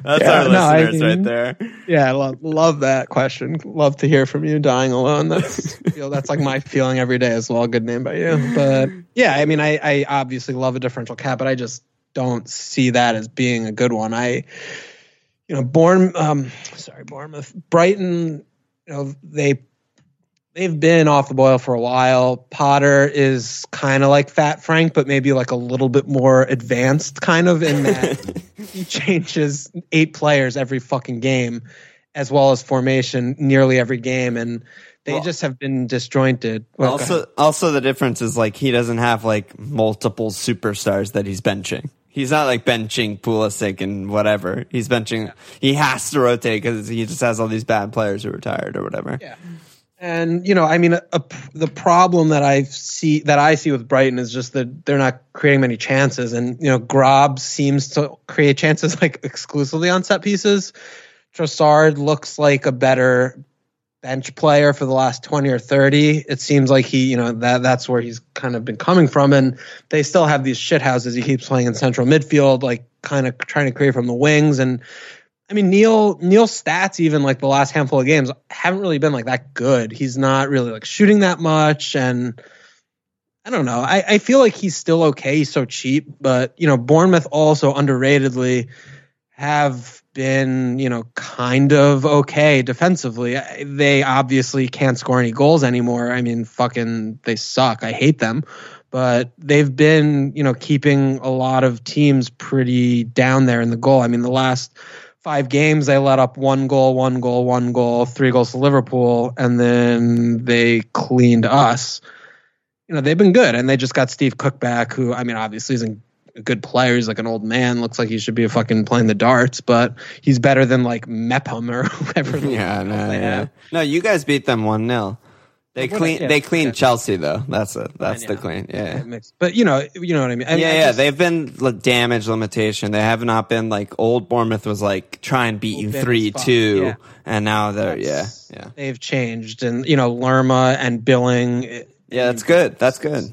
S1: That's
S2: Yeah,
S1: our
S2: no, I
S1: listeners right there.
S2: Yeah, I love, love that question. Love to hear from you dying alone. That's feel that's like my feeling every day as well. Good name by you. But yeah, I mean, I, I obviously love a differential cap, but I just don't see that as being a good one. I, you know, Bourne, um, sorry, Bournemouth, Brighton, you know, they they've been off the boil for a while. Potter is kind of like Fat Frank, but maybe like a little bit more advanced, kind of in that *laughs* he changes eight players every fucking game, as well as formation nearly every game, and they
S1: Well-
S2: just have been disjointed. Well,
S1: also, also the difference is like he doesn't have like multiple superstars that he's benching. He's not like benching Pulisic and whatever. He's benching. He has to rotate because he just has all these bad players who are retired or whatever.
S2: Yeah. And you know, I mean, a, a- the problem that I see that I see with Brighton is just that they're not creating many chances, and you know, Grob seems to create chances like exclusively on set pieces. Trossard looks like a better bench player for the last 20 or 30 it seems like he you know that that's where he's kind of been coming from. And they still have these shit houses he keeps playing in central midfield like kind of trying to create from the wings. And I mean Neal Neal's stats even like the last handful of games haven't really been like that good. He's not really like shooting that much and I don't know. I, I feel like he's still okay. He's so cheap, but you know, Bournemouth also underratedly have been, you know, kind of okay defensively. They obviously can't score any goals anymore. I mean, fucking they suck. I hate them. But they've been, you know, keeping a lot of teams pretty down there in the goal. I mean, the last five games they let up one goal, one goal, one goal, three goals to Liverpool, and then they cleaned us. You know, they've been good, and they just got Steve Cook back, who I mean, obviously isn't a good player. He's like an old man. Looks like he should be fucking playing the darts, but he's better than like Mepham or *laughs* whoever. *laughs*
S1: Yeah, no, yeah.
S2: have.
S1: no. You guys beat them one 0 They
S2: What-
S1: clean.
S2: yeah,
S1: they
S2: okay.
S1: Chelsea though. That's it. That's the clean. Yeah.
S2: Makes- But you know, you know what I mean. I mean,
S1: yeah,
S2: I
S1: yeah,
S2: just-
S1: they've been like, damage limitation. They have not been like old Bournemouth was like try and beat you three
S2: spot,
S1: two,
S2: yeah.
S1: and now they're yeah,
S2: That's-
S1: yeah,
S2: they've changed, and you know, Lerma and Billing. it-
S1: yeah. That's good. That's good.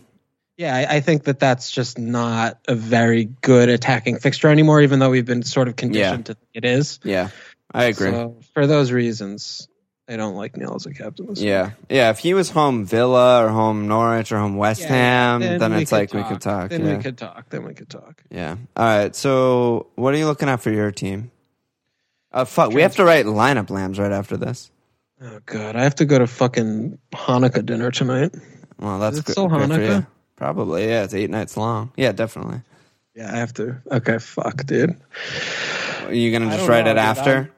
S2: Yeah, I, I think that that's just not a very good attacking fixture anymore, even though we've been sort of conditioned to think it is.
S1: Yeah, I agree.
S2: So for those reasons, I don't like Neal as a captain.
S1: Yeah, yeah. If he was home Villa or home Norwich or home West
S2: Yeah,
S1: Ham, then,
S2: we
S1: it's like we could talk.
S2: Then
S1: yeah.
S2: we could talk. Then we could talk.
S1: yeah. All right. So, what are you looking at for your team? Uh, fuck. We have to write lineup lambs right after this.
S2: Oh god, I have to go to fucking Hanukkah dinner tonight.
S1: Well, that's good.
S2: still Hanukkah?
S1: Probably. Yeah. It's eight nights long. Yeah, definitely.
S2: Yeah, I have to. Okay, fuck, dude.
S1: Are you gonna just write
S2: know,
S1: it after?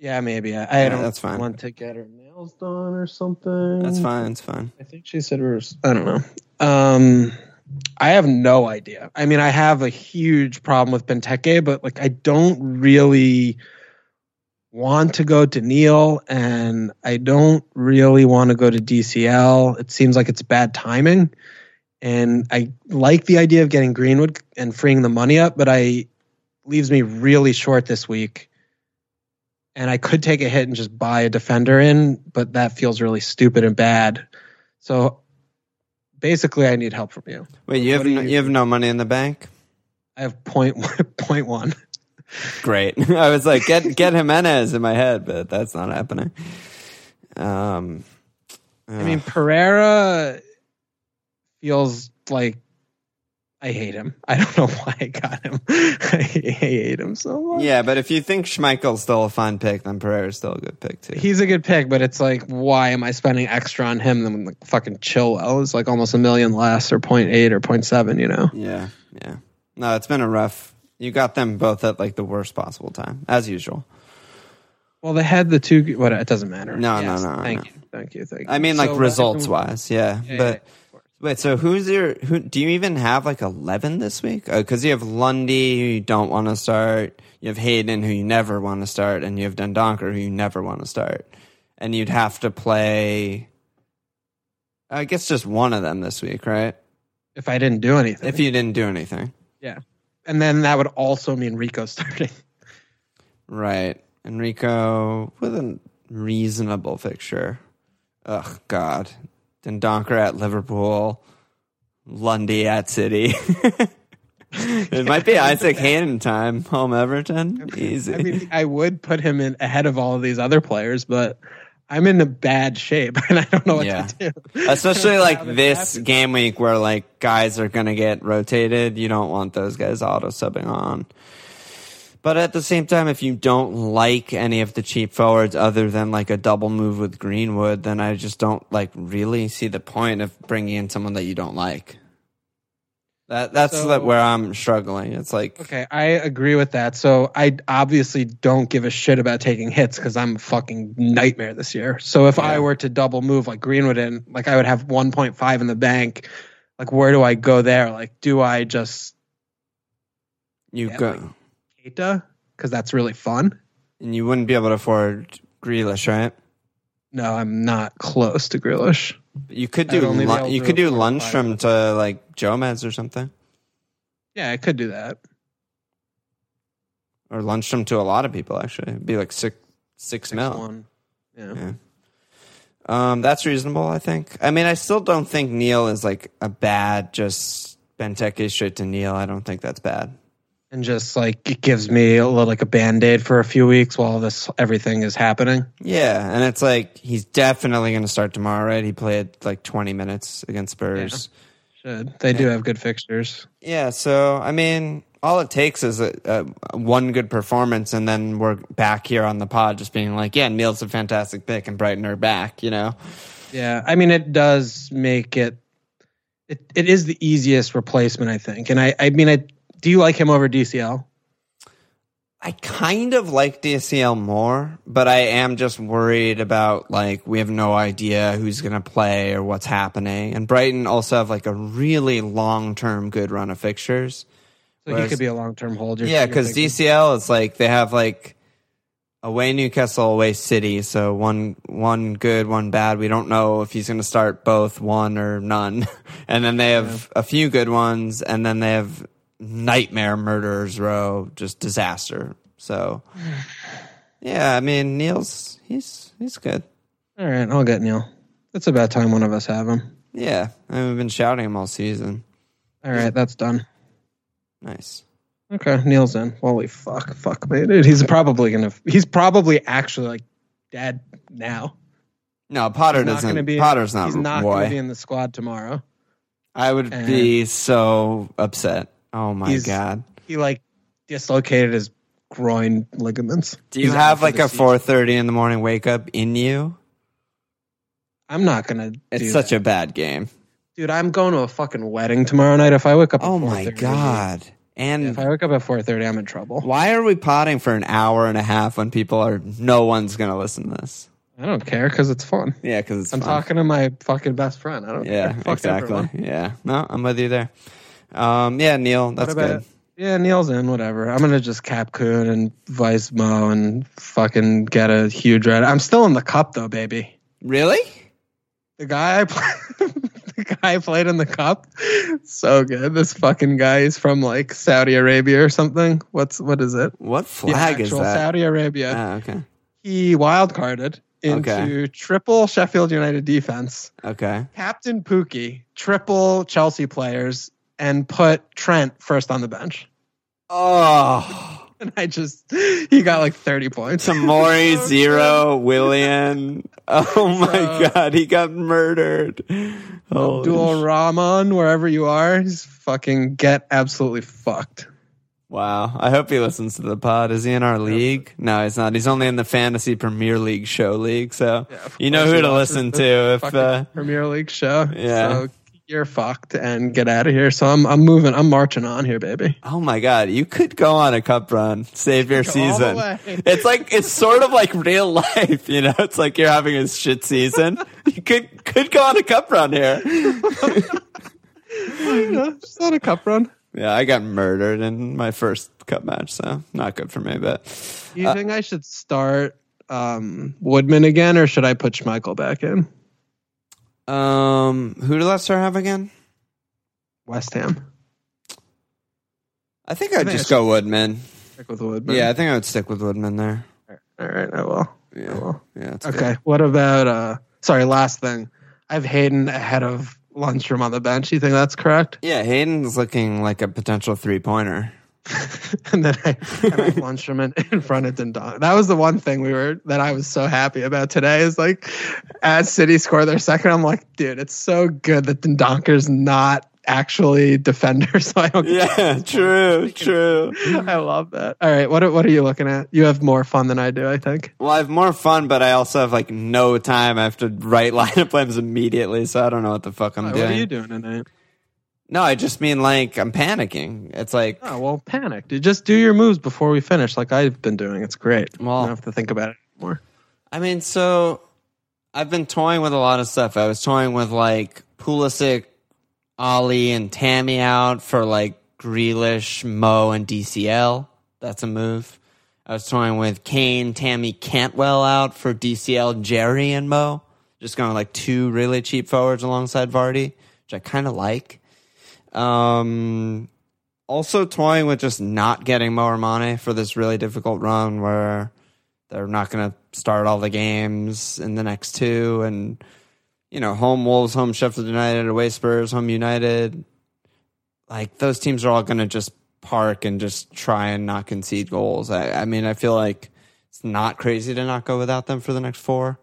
S2: Yeah, maybe. I, I
S1: Yeah,
S2: don't
S1: that's fine.
S2: want to get her nails done or something.
S1: That's fine. It's fine.
S2: I think she said hers. I don't know. Um, I have no idea. I mean, I have a huge problem with Benteke, but like, I don't really want to go to Neal, and I don't really want to go to DCL. It seems like it's bad timing, and I like the idea of getting Greenwood and freeing the money up, but I leaves me really short this week. And I could take a hit and just buy a defender in, but that feels really stupid and bad. So basically, I need help from you.
S1: Wait, you
S2: What
S1: have no,
S2: you-
S1: you have no money in the bank?
S2: I have point *laughs* point one.
S1: Great. *laughs* I was like, get get Jimenez in my head, but that's not happening. Um,
S2: I mean, Pereira feels like I hate him. I don't know *laughs* why I got him. *laughs* I hate him so much.
S1: yeah, but if you think Schmeichel's still a fun pick, then Pereira's still a good pick too.
S2: He's a good pick, but it's like, why am I spending extra on him than like fucking Chilwell is like almost a million less or 0.8 or 0.7, you know?
S1: yeah, yeah. No, it's been a rough. You got them both at like the worst possible time, as usual.
S2: Well, they had the two. What? It doesn't matter.
S1: No, no, no,
S2: Thank
S1: no.
S2: you, thank you, thank you.
S1: I mean, like
S2: So,
S1: results wise, yeah.
S2: yeah,
S1: but
S2: yeah,
S1: wait, so who's your? Who do you even have like eleven this week? Oh, because you have Lundy, who you don't want to start. You have Hayden, who you never want to start, and you have Dendoncker, who you never want to start. And you'd have to play. I guess just one of them this week, right?
S2: if I didn't do anything,
S1: If you didn't do anything, Yeah,
S2: and then that would also mean Rico starting.
S1: right? Enrico with a reasonable fixture. Ugh, God. Dendoncker at Liverpool. Lundy at City. *laughs* it might be Isaac Hayden time. Home Everton. Easy.
S2: I mean, I would put him in ahead of all of these other players, but I'm in a bad shape *laughs* and I don't know what
S1: Yeah.
S2: to do.
S1: Especially *laughs* like this game week where like guys are gonna get rotated. You don't want those guys auto subbing on. But at the same time, if you don't like any of the cheap forwards other than like a double move with Greenwood, then I just don't like really see the point of bringing in someone that you don't like. That that's
S2: So-
S1: like where I'm struggling. It's like
S2: Okay, I agree with that. So I obviously don't give a shit about taking hits because I'm a fucking nightmare this year. So if I were to double move like Greenwood in, like I would have 1.5 in the bank. Like where do I go there? Like do I just
S1: you
S2: Yeah,
S1: go
S2: like- Keita because that's really fun?
S1: and you wouldn't be able to afford Grealish, right?
S2: No, I'm not close to Grealish.
S1: You could do Lun- you could do Lundstram to like Jomez or something.
S2: Yeah, I could do that.
S1: or Lundstram to a lot of people. Actually, It'd be like six six
S2: Six
S1: mil.
S2: one. Yeah.
S1: Yeah. Um, that's reasonable. I think. I mean, I still don't think Neal is like a bad just Benteke straight to Neal. I don't think that's bad.
S2: And just like it gives me a little like a band aid for a few weeks while this everything is happening.
S1: Yeah, and it's like he's definitely going to start tomorrow. Right? He played like twenty minutes against Spurs.
S2: Should they do have good fixtures?
S1: Yeah. so I mean, all it takes is a, a one good performance, and then we're back here on the pod, just being like, "Yeah, Neal's a fantastic pick, and Brighton are back." You know.
S2: Yeah, I mean it does make it. It it is the easiest replacement, I think. And I I mean I do you like him over DCL?
S1: I kind of like DCL more, but I am just worried about like we have no idea who's going to play or what's happening. And Brighton also have like a really long term good run of fixtures.
S2: So
S1: Whereas-
S2: he could be a long term holder.
S1: yeah, because. DCL is like they have like away Newcastle, away City. So one one good, one bad. We don't know if he's going to start both one or none. *laughs* and then they have a few good ones, and then they have nightmare murderers row, just disaster. So yeah, I mean Neal's he's he's good.
S2: All right, I'll get Neal. It's about time one of us have him.
S1: Yeah, I mean, we've been shouting him all season.
S2: All right, that's done.
S1: Nice.
S2: Okay, Neal's in. Holy fuck, fuck me, dude. He's probably gonna. He's probably actually like dead now.
S1: No, Potter doesn't.
S2: gonna be.
S1: Potter's not.
S2: He's not
S1: Roy.
S2: gonna be in the squad tomorrow.
S1: I would
S2: And-
S1: be so upset. Oh my
S2: He's-
S1: god.
S2: He like dislocated his groin ligaments.
S1: Do you
S2: He's
S1: have like a four thirty in the morning wake up in you?
S2: I'm not gonna.
S1: It's
S2: do
S1: such
S2: that.
S1: a bad game.
S2: dude. I'm going to a fucking wedding tomorrow night. If I wake up, at
S1: Oh my god. And
S2: If I wake up at 4:30, I'm in trouble.
S1: why are we potting for an hour and a half when people are no one's gonna listen to this?
S2: I don't care because it's fun.
S1: Yeah, because it's
S2: I'm
S1: fun.
S2: talking to my fucking best friend. I don't
S1: Yeah,
S2: care. Fuck
S1: exactly.
S2: everyone.
S1: Yeah, no, I'm with you there. Um, yeah,
S2: Neal,
S1: that's good.
S2: Yeah, Neal's in. Whatever. I'm gonna just cap Kun and Vice Mo and fucking get a huge red. I'm still in the cup though, baby.
S1: Really?
S2: The guy I *laughs* play, the guy I played in the cup, so good. This fucking guy is from like Saudi Arabia or something. What's what is it?
S1: What
S2: The
S1: flag is
S2: actual
S1: that?
S2: Saudi Arabia.
S1: Ah, okay.
S2: he wildcarded into
S1: Okay.
S2: triple Sheffield United defense,
S1: Okay.
S2: captain Pukki, triple Chelsea players, and put Trent first on the bench.
S1: Oh. *laughs*
S2: And I just, he got like 30 points.
S1: Tomori
S2: So *laughs*
S1: zero, Willian. Oh my god, he got murdered. Holy
S2: Abdul Rahman, wherever you are, he's fucking get absolutely fucked.
S1: wow. I hope he listens to the pod. Is he in our league? No, he's not. He's only in the fantasy Premier League show league. So
S2: Yeah,
S1: you know who to listen to if uh,
S2: Premier League show.
S1: Yeah.
S2: So you're fucked and get out of here. So I'm I'm moving. I'm marching on here, baby.
S1: Oh my god, you could go on a cup run, save your
S2: Go all the
S1: season. It's like it's sort of like real *laughs* life, you know. It's like you're having a shit season. You could could go on a cup run here. *laughs*
S2: Know, just on a cup run.
S1: Yeah, I got murdered in my first cup match, so not good for me. But
S2: Do you
S1: Uh,
S2: think I should start um, Woodman again, or should I put Schmeichel back in
S1: um, who did Leicester have again?
S2: West Ham?
S1: I think I'd
S2: think
S1: just
S2: I
S1: go Woodman.
S2: Stick with Woodman.
S1: Yeah, I think I would stick with Woodman there.
S2: All right, I will. I
S1: Yeah,
S2: will.
S1: yeah. It's
S2: Okay. What about? uh Sorry, last thing. I have Hayden ahead of Lundstram on the bench. You think that's correct?
S1: Yeah, Hayden's looking like a potential three pointer. *laughs*
S2: and then I, and I *laughs* have Lundstram in, in front of Dundon. That was the one thing we were that I was so happy about today. Is like, as City score their second, I'm like, dude, it's so good that Dendoncker's not actually defender. *laughs* So I don't.
S1: Yeah, true, true.
S2: I love that. All right, what are- what are you looking at? You have more fun than I do, I think.
S1: Well, I have more fun, but I also have like no time. I have to write lineup plans immediately, so I don't know what the fuck I'm
S2: What
S1: doing.
S2: What are you doing tonight?
S1: No, I just mean like I'm panicking. It's like,
S2: Oh well, panic, dude. Just do your moves before we finish, like I've been doing. It's great.
S1: Well-
S2: you don't have to think about it anymore.
S1: I mean, so I've been toying with a lot of stuff. I was toying with like Pulisic, Ollie, and Tammy out for like Grealish, Mo, and DCL. That's a move. I was toying with Kane, Tammy, Cantwell out for DCL, Jerry, and Mo. Just going like two really cheap forwards alongside Vardy, which I kind of like. Um, also toying with just not getting Mo or for this really difficult run where they're not going to start all the games in the next two and you know home wolves home sheffield united away spurs home united. Like those teams are all going to just park and just try and not concede goals. I, I mean i feel like it's not crazy to not go without them for the next four.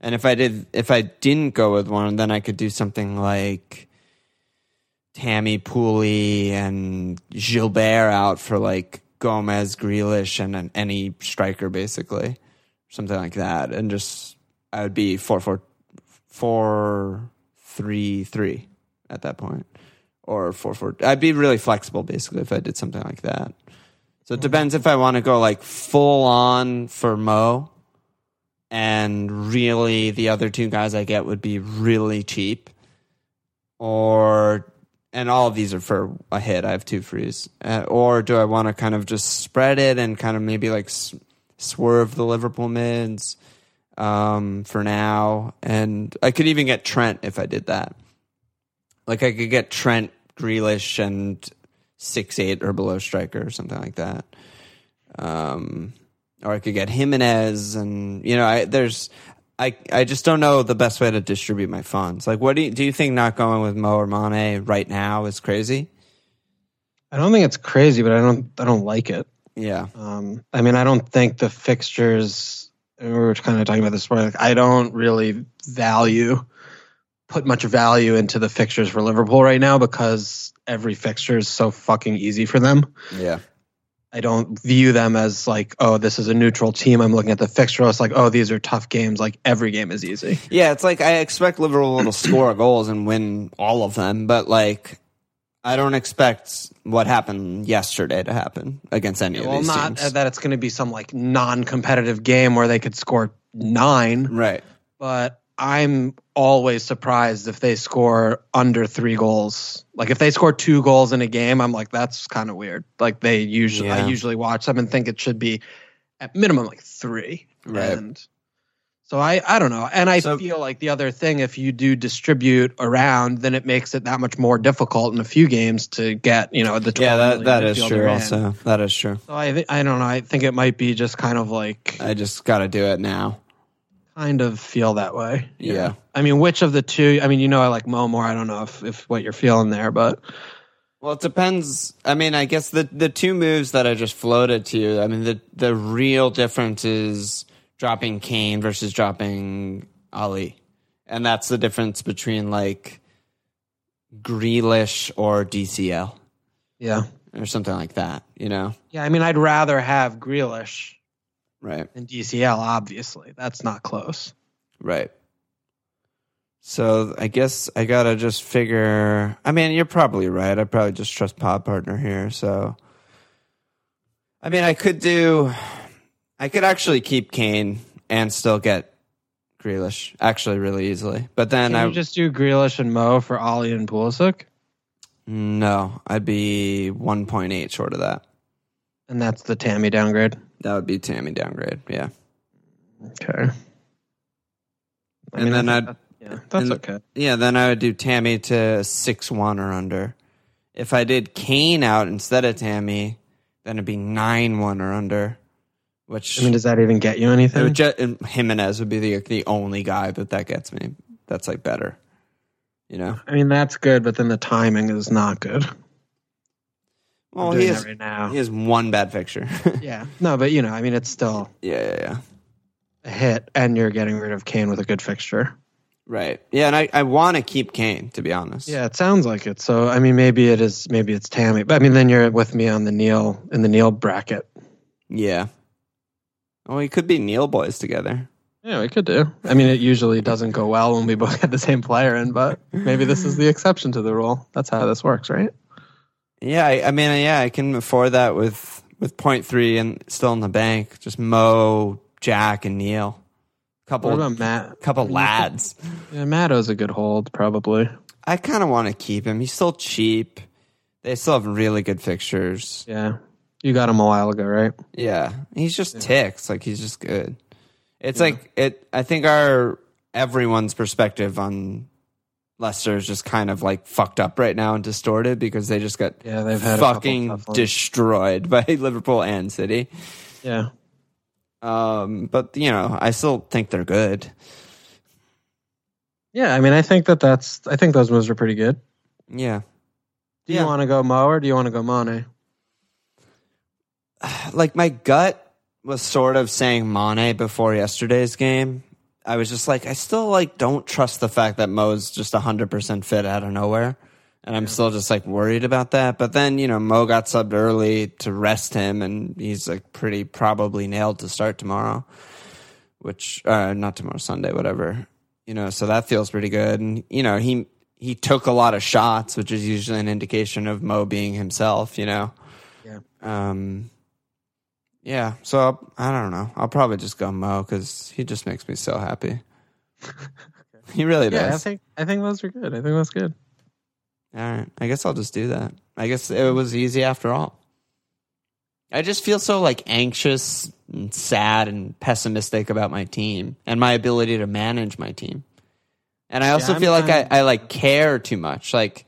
S1: And if i did if i didn't go with one then i could do something like Tammy Pooley and Gilbert out for like Gomez, Grealish, and an, any striker basically, something like that, and just I would be four four four three three at that point, or four four. I'd be really flexible basically if I did something like that. So it depends if I want to go like full on for Mo, and really the other two guys I get would be really cheap, or and all of these are for a hit. I have two frees. Uh, or do I want to kind of just spread it and kind of maybe like s- swerve the Liverpool mids um, for now? And I could even get Trent if I did that. Like I could get Trent, Grealish, and six eight or below striker or something like that. Um, or I could get Jimenez, and you know, I there's. I, I just don't know the best way to distribute my funds. Like, what do you, do you think not going with Mo or Mane right now is crazy?
S2: I don't think it's crazy, but I don't I don't like it.
S1: Yeah.
S2: Um, I mean, I don't think the fixtures. We were kind of talking about this. Where like, I don't really value put much value into the fixtures for Liverpool right now because every fixture is so fucking easy for them.
S1: Yeah.
S2: I don't view them as like, oh, this is a neutral team. I'm looking at the fixture. It's like, oh, these are tough games. Like every game is easy.
S1: Yeah, it's like I expect Liverpool to score *coughs* goals and win all of them, but like I don't expect what happened yesterday to happen against any of these.
S2: Well,
S1: these
S2: not
S1: teams.
S2: that it's going to be some like non-competitive game where they could score nine,
S1: right.
S2: but I'm always surprised if they score under three goals. Like if they score two goals in a game, I'm like, that's kind of weird. Like they usually, I usually watch them and think it should be at minimum like three.
S1: Right.
S2: And So I, I don't know. And I
S1: So-
S2: feel like the other thing, if you do distribute around, then it makes it that much more difficult in a few games to get, you know, the 12
S1: Yeah, that that is true. Also, that is true.
S2: So I, I don't know. I think it might be just kind of like,
S1: I just got to do it now.
S2: Kind of feel that way.
S1: Yeah.
S2: I mean, which of the two? I mean, you know, I like Mo more. I don't know if, if what you're feeling there, but
S1: Well, it depends. I mean, I guess the the two moves that I just floated to you. I mean, the the real difference is dropping Kane versus dropping Alli, and that's the difference between like Grealish or DCL
S2: yeah.
S1: or something like that. You know,
S2: Yeah. I mean, I'd rather have Grealish
S1: right?
S2: And DCL, obviously. That's not close.
S1: Right. So I guess I gotta just figure. I mean, you're probably right. I probably just trust pod partner here. So, I mean, I could do. I could actually keep Kane and still get Grealish actually really easily. But then
S2: Can
S1: I
S2: just do Grealish and Mo for Ollie and Pulisic?
S1: no, I'd be 1.8 short of that.
S2: And that's the Tammy downgrade.
S1: That would be Tammy downgrade. Yeah.
S2: Okay. I
S1: And then I'd-
S2: that- yeah, that's
S1: and-
S2: okay.
S1: Yeah, then I would do Tammy to six one or under. If I did Kane out instead of Tammy, then it'd be nine one or under. Which
S2: I mean, does that even get you anything?
S1: would ju- and Jimenez would be the the only guy that that gets me. That's like better, you know.
S2: I mean, that's good, but then the timing is not good.
S1: Well, he has,
S2: right now.
S1: he has one bad fixture. *laughs*
S2: Yeah. No, but you know, I mean, it's still
S1: yeah, yeah, yeah.
S2: a hit, and you're getting rid of Kane with a good fixture.
S1: Right. Yeah, and I, I want to keep Kane to be honest.
S2: Yeah, it sounds like it. So, I mean, maybe it is. Maybe it's Tammy, but I mean, then you're with me on the Neal in the Neal bracket.
S1: Yeah. Oh, we could be Neal boys together.
S2: Yeah, we could do. I mean, it usually doesn't go well when we both *laughs* get the same player in, but maybe this is the exception to the rule. That's how this works, right?
S1: Yeah, I, I mean, uh, yeah, I can afford that with with point three and still in the bank. Just Mo, Jack, and Neal. Couple,
S2: What about Matt?
S1: couple lads.
S2: Yeah, Matt Matto's a good hold, probably.
S1: I kind of want to keep him. He's still cheap. They still have really good fixtures.
S2: Yeah, you got him a while ago, right?
S1: Yeah, he's just ticks. Like he's just good. It's like it. I think our everyone's perspective on Leicester is just kind of like fucked up right now and distorted because they just got
S2: Yeah, they've had
S1: fucking destroyed by *laughs* Liverpool and City.
S2: Yeah,
S1: Um, but you know, I still think they're good.
S2: yeah. I mean, I think that that's. I think those moves are pretty good.
S1: Yeah.
S2: Do
S1: Yeah.
S2: you want to go Mo or do you want to go Mane? *sighs*
S1: Like my gut was sort of saying Mane before yesterday's game. I was just like, I still like don't trust the fact that Mo's just hundred percent fit out of nowhere. And I'm still just like worried about that. But then, you know, Mo got subbed early to rest him and he's like pretty probably nailed to start tomorrow. Which uh not tomorrow, Sunday, whatever. You know, so that feels pretty good. And you know, he he took a lot of shots, which is usually an indication of Mo being himself, you know.
S2: Yeah.
S1: Um yeah, so I'll, I don't know. I'll probably just go Mo because he just makes me so happy. *laughs* He really does.
S2: Yeah, I think I think those are good. I think that's good.
S1: All right. I guess I'll just do that. I guess it was easy after all. I just feel so like anxious and sad and pessimistic about my team and my ability to manage my team. And I also
S2: I'm
S1: feel like I, I like care too much. Like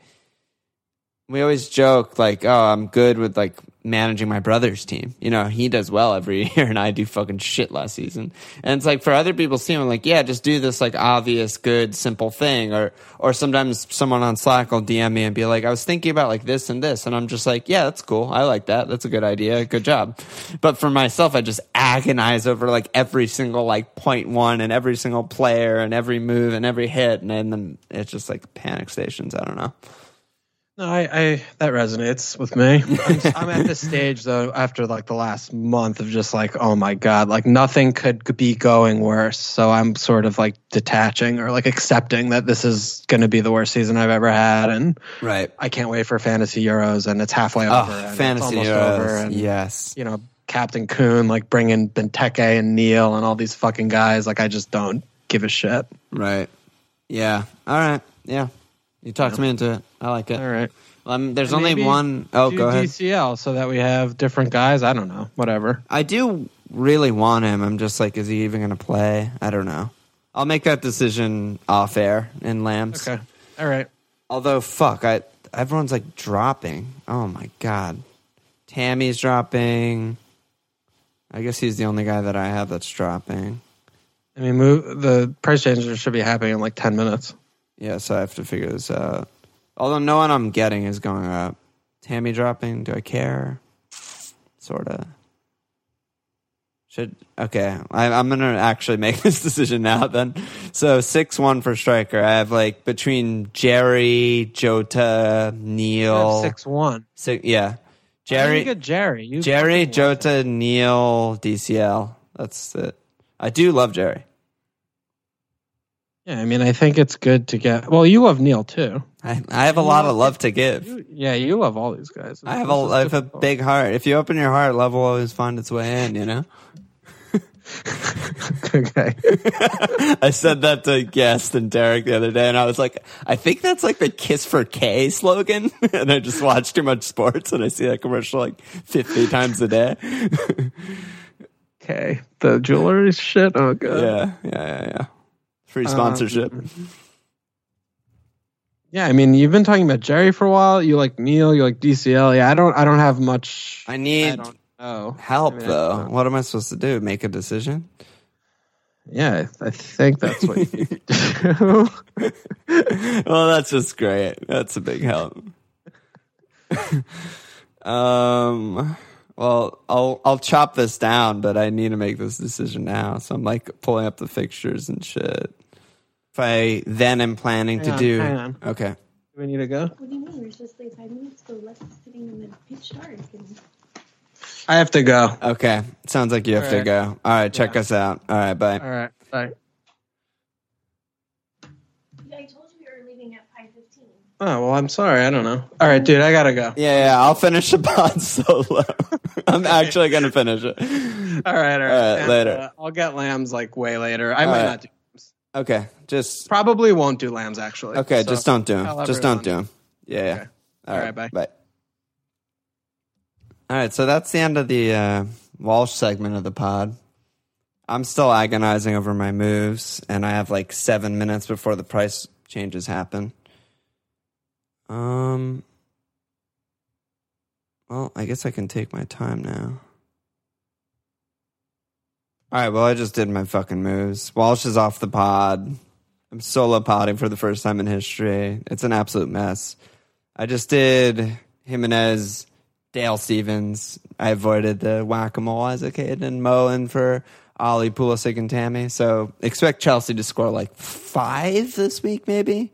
S1: we always joke like, oh, I'm good with like managing my brother's team. You know, he does well every *laughs* year and I do fucking shit last season. And it's like for other people's team, I'm like, yeah, just do this like obvious, good, simple thing. Or or sometimes someone on Slack will DM me and be like, I was thinking about like this and this, and I'm just like, yeah, that's cool. I like that. That's a good idea. Good job. But for myself, I just agonize over like every single like point one and every single player and every move and every hit, and then it's just like panic stations. I don't know.
S2: No, I, I that resonates with me. *laughs* I'm, I'm at this stage though, after like the last month of just like, oh my god, like nothing could be going worse. So I'm sort of like detaching or like accepting that this is going to be the worst season I've ever had, and
S1: Right.
S2: I can't wait for fantasy Euros, and it's halfway over.
S1: Oh,
S2: and it's
S1: fantasy
S2: almost
S1: Euros.
S2: over, and
S1: yes.
S2: you know, Captain Kun like bringing Benteke and Neal and all these fucking guys. Like I just don't give a shit.
S1: Right. Yeah. All right. Yeah. You talked me into it. I like it.
S2: All right.
S1: Um, there's
S2: And
S1: only one oh go ahead.
S2: DCL so that we have different guys. I don't know. Whatever.
S1: I do really want him. I'm just like, is he even going to play? I don't know. I'll make that decision off air in Lambs.
S2: Okay. All right.
S1: Although, fuck, I everyone's like dropping. Oh my god, Tammy's dropping. I guess he's the only guy that I have that's dropping.
S2: I mean, move the price changes should be happening in like ten minutes.
S1: Yeah, so I have to figure this out. Although no one I'm getting is going up. Tammy dropping. Do I care? Sorta. Should okay. I, I'm gonna actually *laughs* make this decision now. Then, so six one for striker. I have like between Jerry, Jota, Neal.
S2: Six one.
S1: Six, yeah,
S2: You
S1: Jerry,
S2: get Jerry. You
S1: Jerry, Jota, Neal, DCL. That's it. I do love Jerry.
S2: Yeah, I mean, I think it's good to get. Well, you love Neal too.
S1: I, I have a lot of love to give.
S2: You, yeah, you love all these guys.
S1: I have a,
S2: is
S1: have a big heart. If you open your heart, love will always find its way in. You know. *laughs*
S2: okay. *laughs*
S1: I said that to Guest and Derek the other day, and I was like, I think that's like the "Kiss for K" slogan. *laughs* and I just watch too much sports, and I see that commercial like fifty times a day.
S2: Okay. The jewelry shit. Oh god.
S1: yeah, yeah, yeah, yeah. Free sponsorship.
S2: Um, Yeah, I mean, you've been talking about Jerry for a while. You like Neal. You like DCL. Yeah, I don't. I don't have much.
S1: I
S2: I
S1: need
S2: don't
S1: help
S2: I mean,
S1: though. What am I supposed to do? Make a decision?
S2: Yeah, I think that's what you need do. *laughs*
S1: well, that's just great. That's a big help. *laughs* um, well, I'll I'll chop this down, but I need to make this decision now. So I'm like pulling up the fixtures and shit. If I then am planning
S2: Hang
S1: to
S2: on,
S1: do
S2: hang on.
S1: okay,
S2: Do we need to go?
S3: What do you mean? We're supposed to play five minutes ago. Let's sitting in the pitch dark. And
S2: I have to go.
S1: okay. Sounds like you have
S2: All
S1: to
S2: right.
S1: go. All right, check
S2: Yeah.
S1: us out. All right, bye.
S2: All right. Bye.
S3: yeah, I told you we were leaving at five fifteen.
S2: Oh well, I'm sorry. I don't know. All right, dude. I gotta go.
S1: Yeah, yeah, I'll finish the pod *laughs* solo. I'm actually gonna finish it.
S2: All right. All right.
S1: right,
S2: And,
S1: later.
S2: uh, I'll get lambs like way later. I
S1: All
S2: might
S1: right.
S2: not do.
S1: Okay, just
S2: Probably won't do lambs actually.
S1: Okay,
S2: So,
S1: just don't do them. Just don't do them. Yeah, yeah.
S2: Okay.
S1: All
S2: All
S1: right,
S2: right, bye.
S1: Bye. All right, so that's the end of the uh, Walsh segment of the pod. I'm still agonizing over my moves, and I have like seven minutes before the price changes happen. Um. Well, I guess I can take my time now. All right, well, I just did my fucking moves. Walsh is off the pod. I'm solo podding for the first time in history. It's an absolute mess. I just did Jimenez, Dale Stevens. I avoided the whack a mole Isaac Hayden, Moen for Alli Pulisic and Tammy. So expect Chelsea to score like five this week, maybe.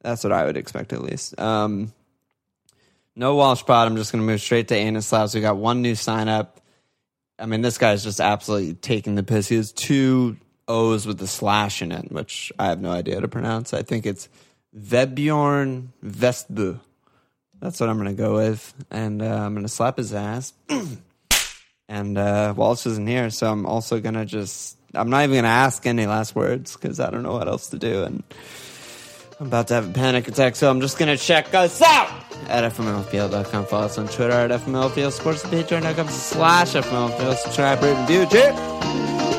S1: That's what I would expect at least. Um, no Walsh pod. I'm just going to move straight to Anislaus. We got one new sign up. I mean, this guy's just absolutely taking the piss. He has two O's with a slash in it, which I have no idea how to pronounce. I think it's Vebjorn Vestbu. That's what I'm going to go with. And uh, I'm going to slap his ass. *clears throat* and uh, Walsh isn't here, so I'm also going to just. I'm not even going to ask any last words because I don't know what else to do. And I'm about to have a panic attack, so I'm just to check us out at fmlfl.com. Follow us on Twitter at fmlfl, sports page, slash fmlfl, subscribe, rate, and review. Cheers!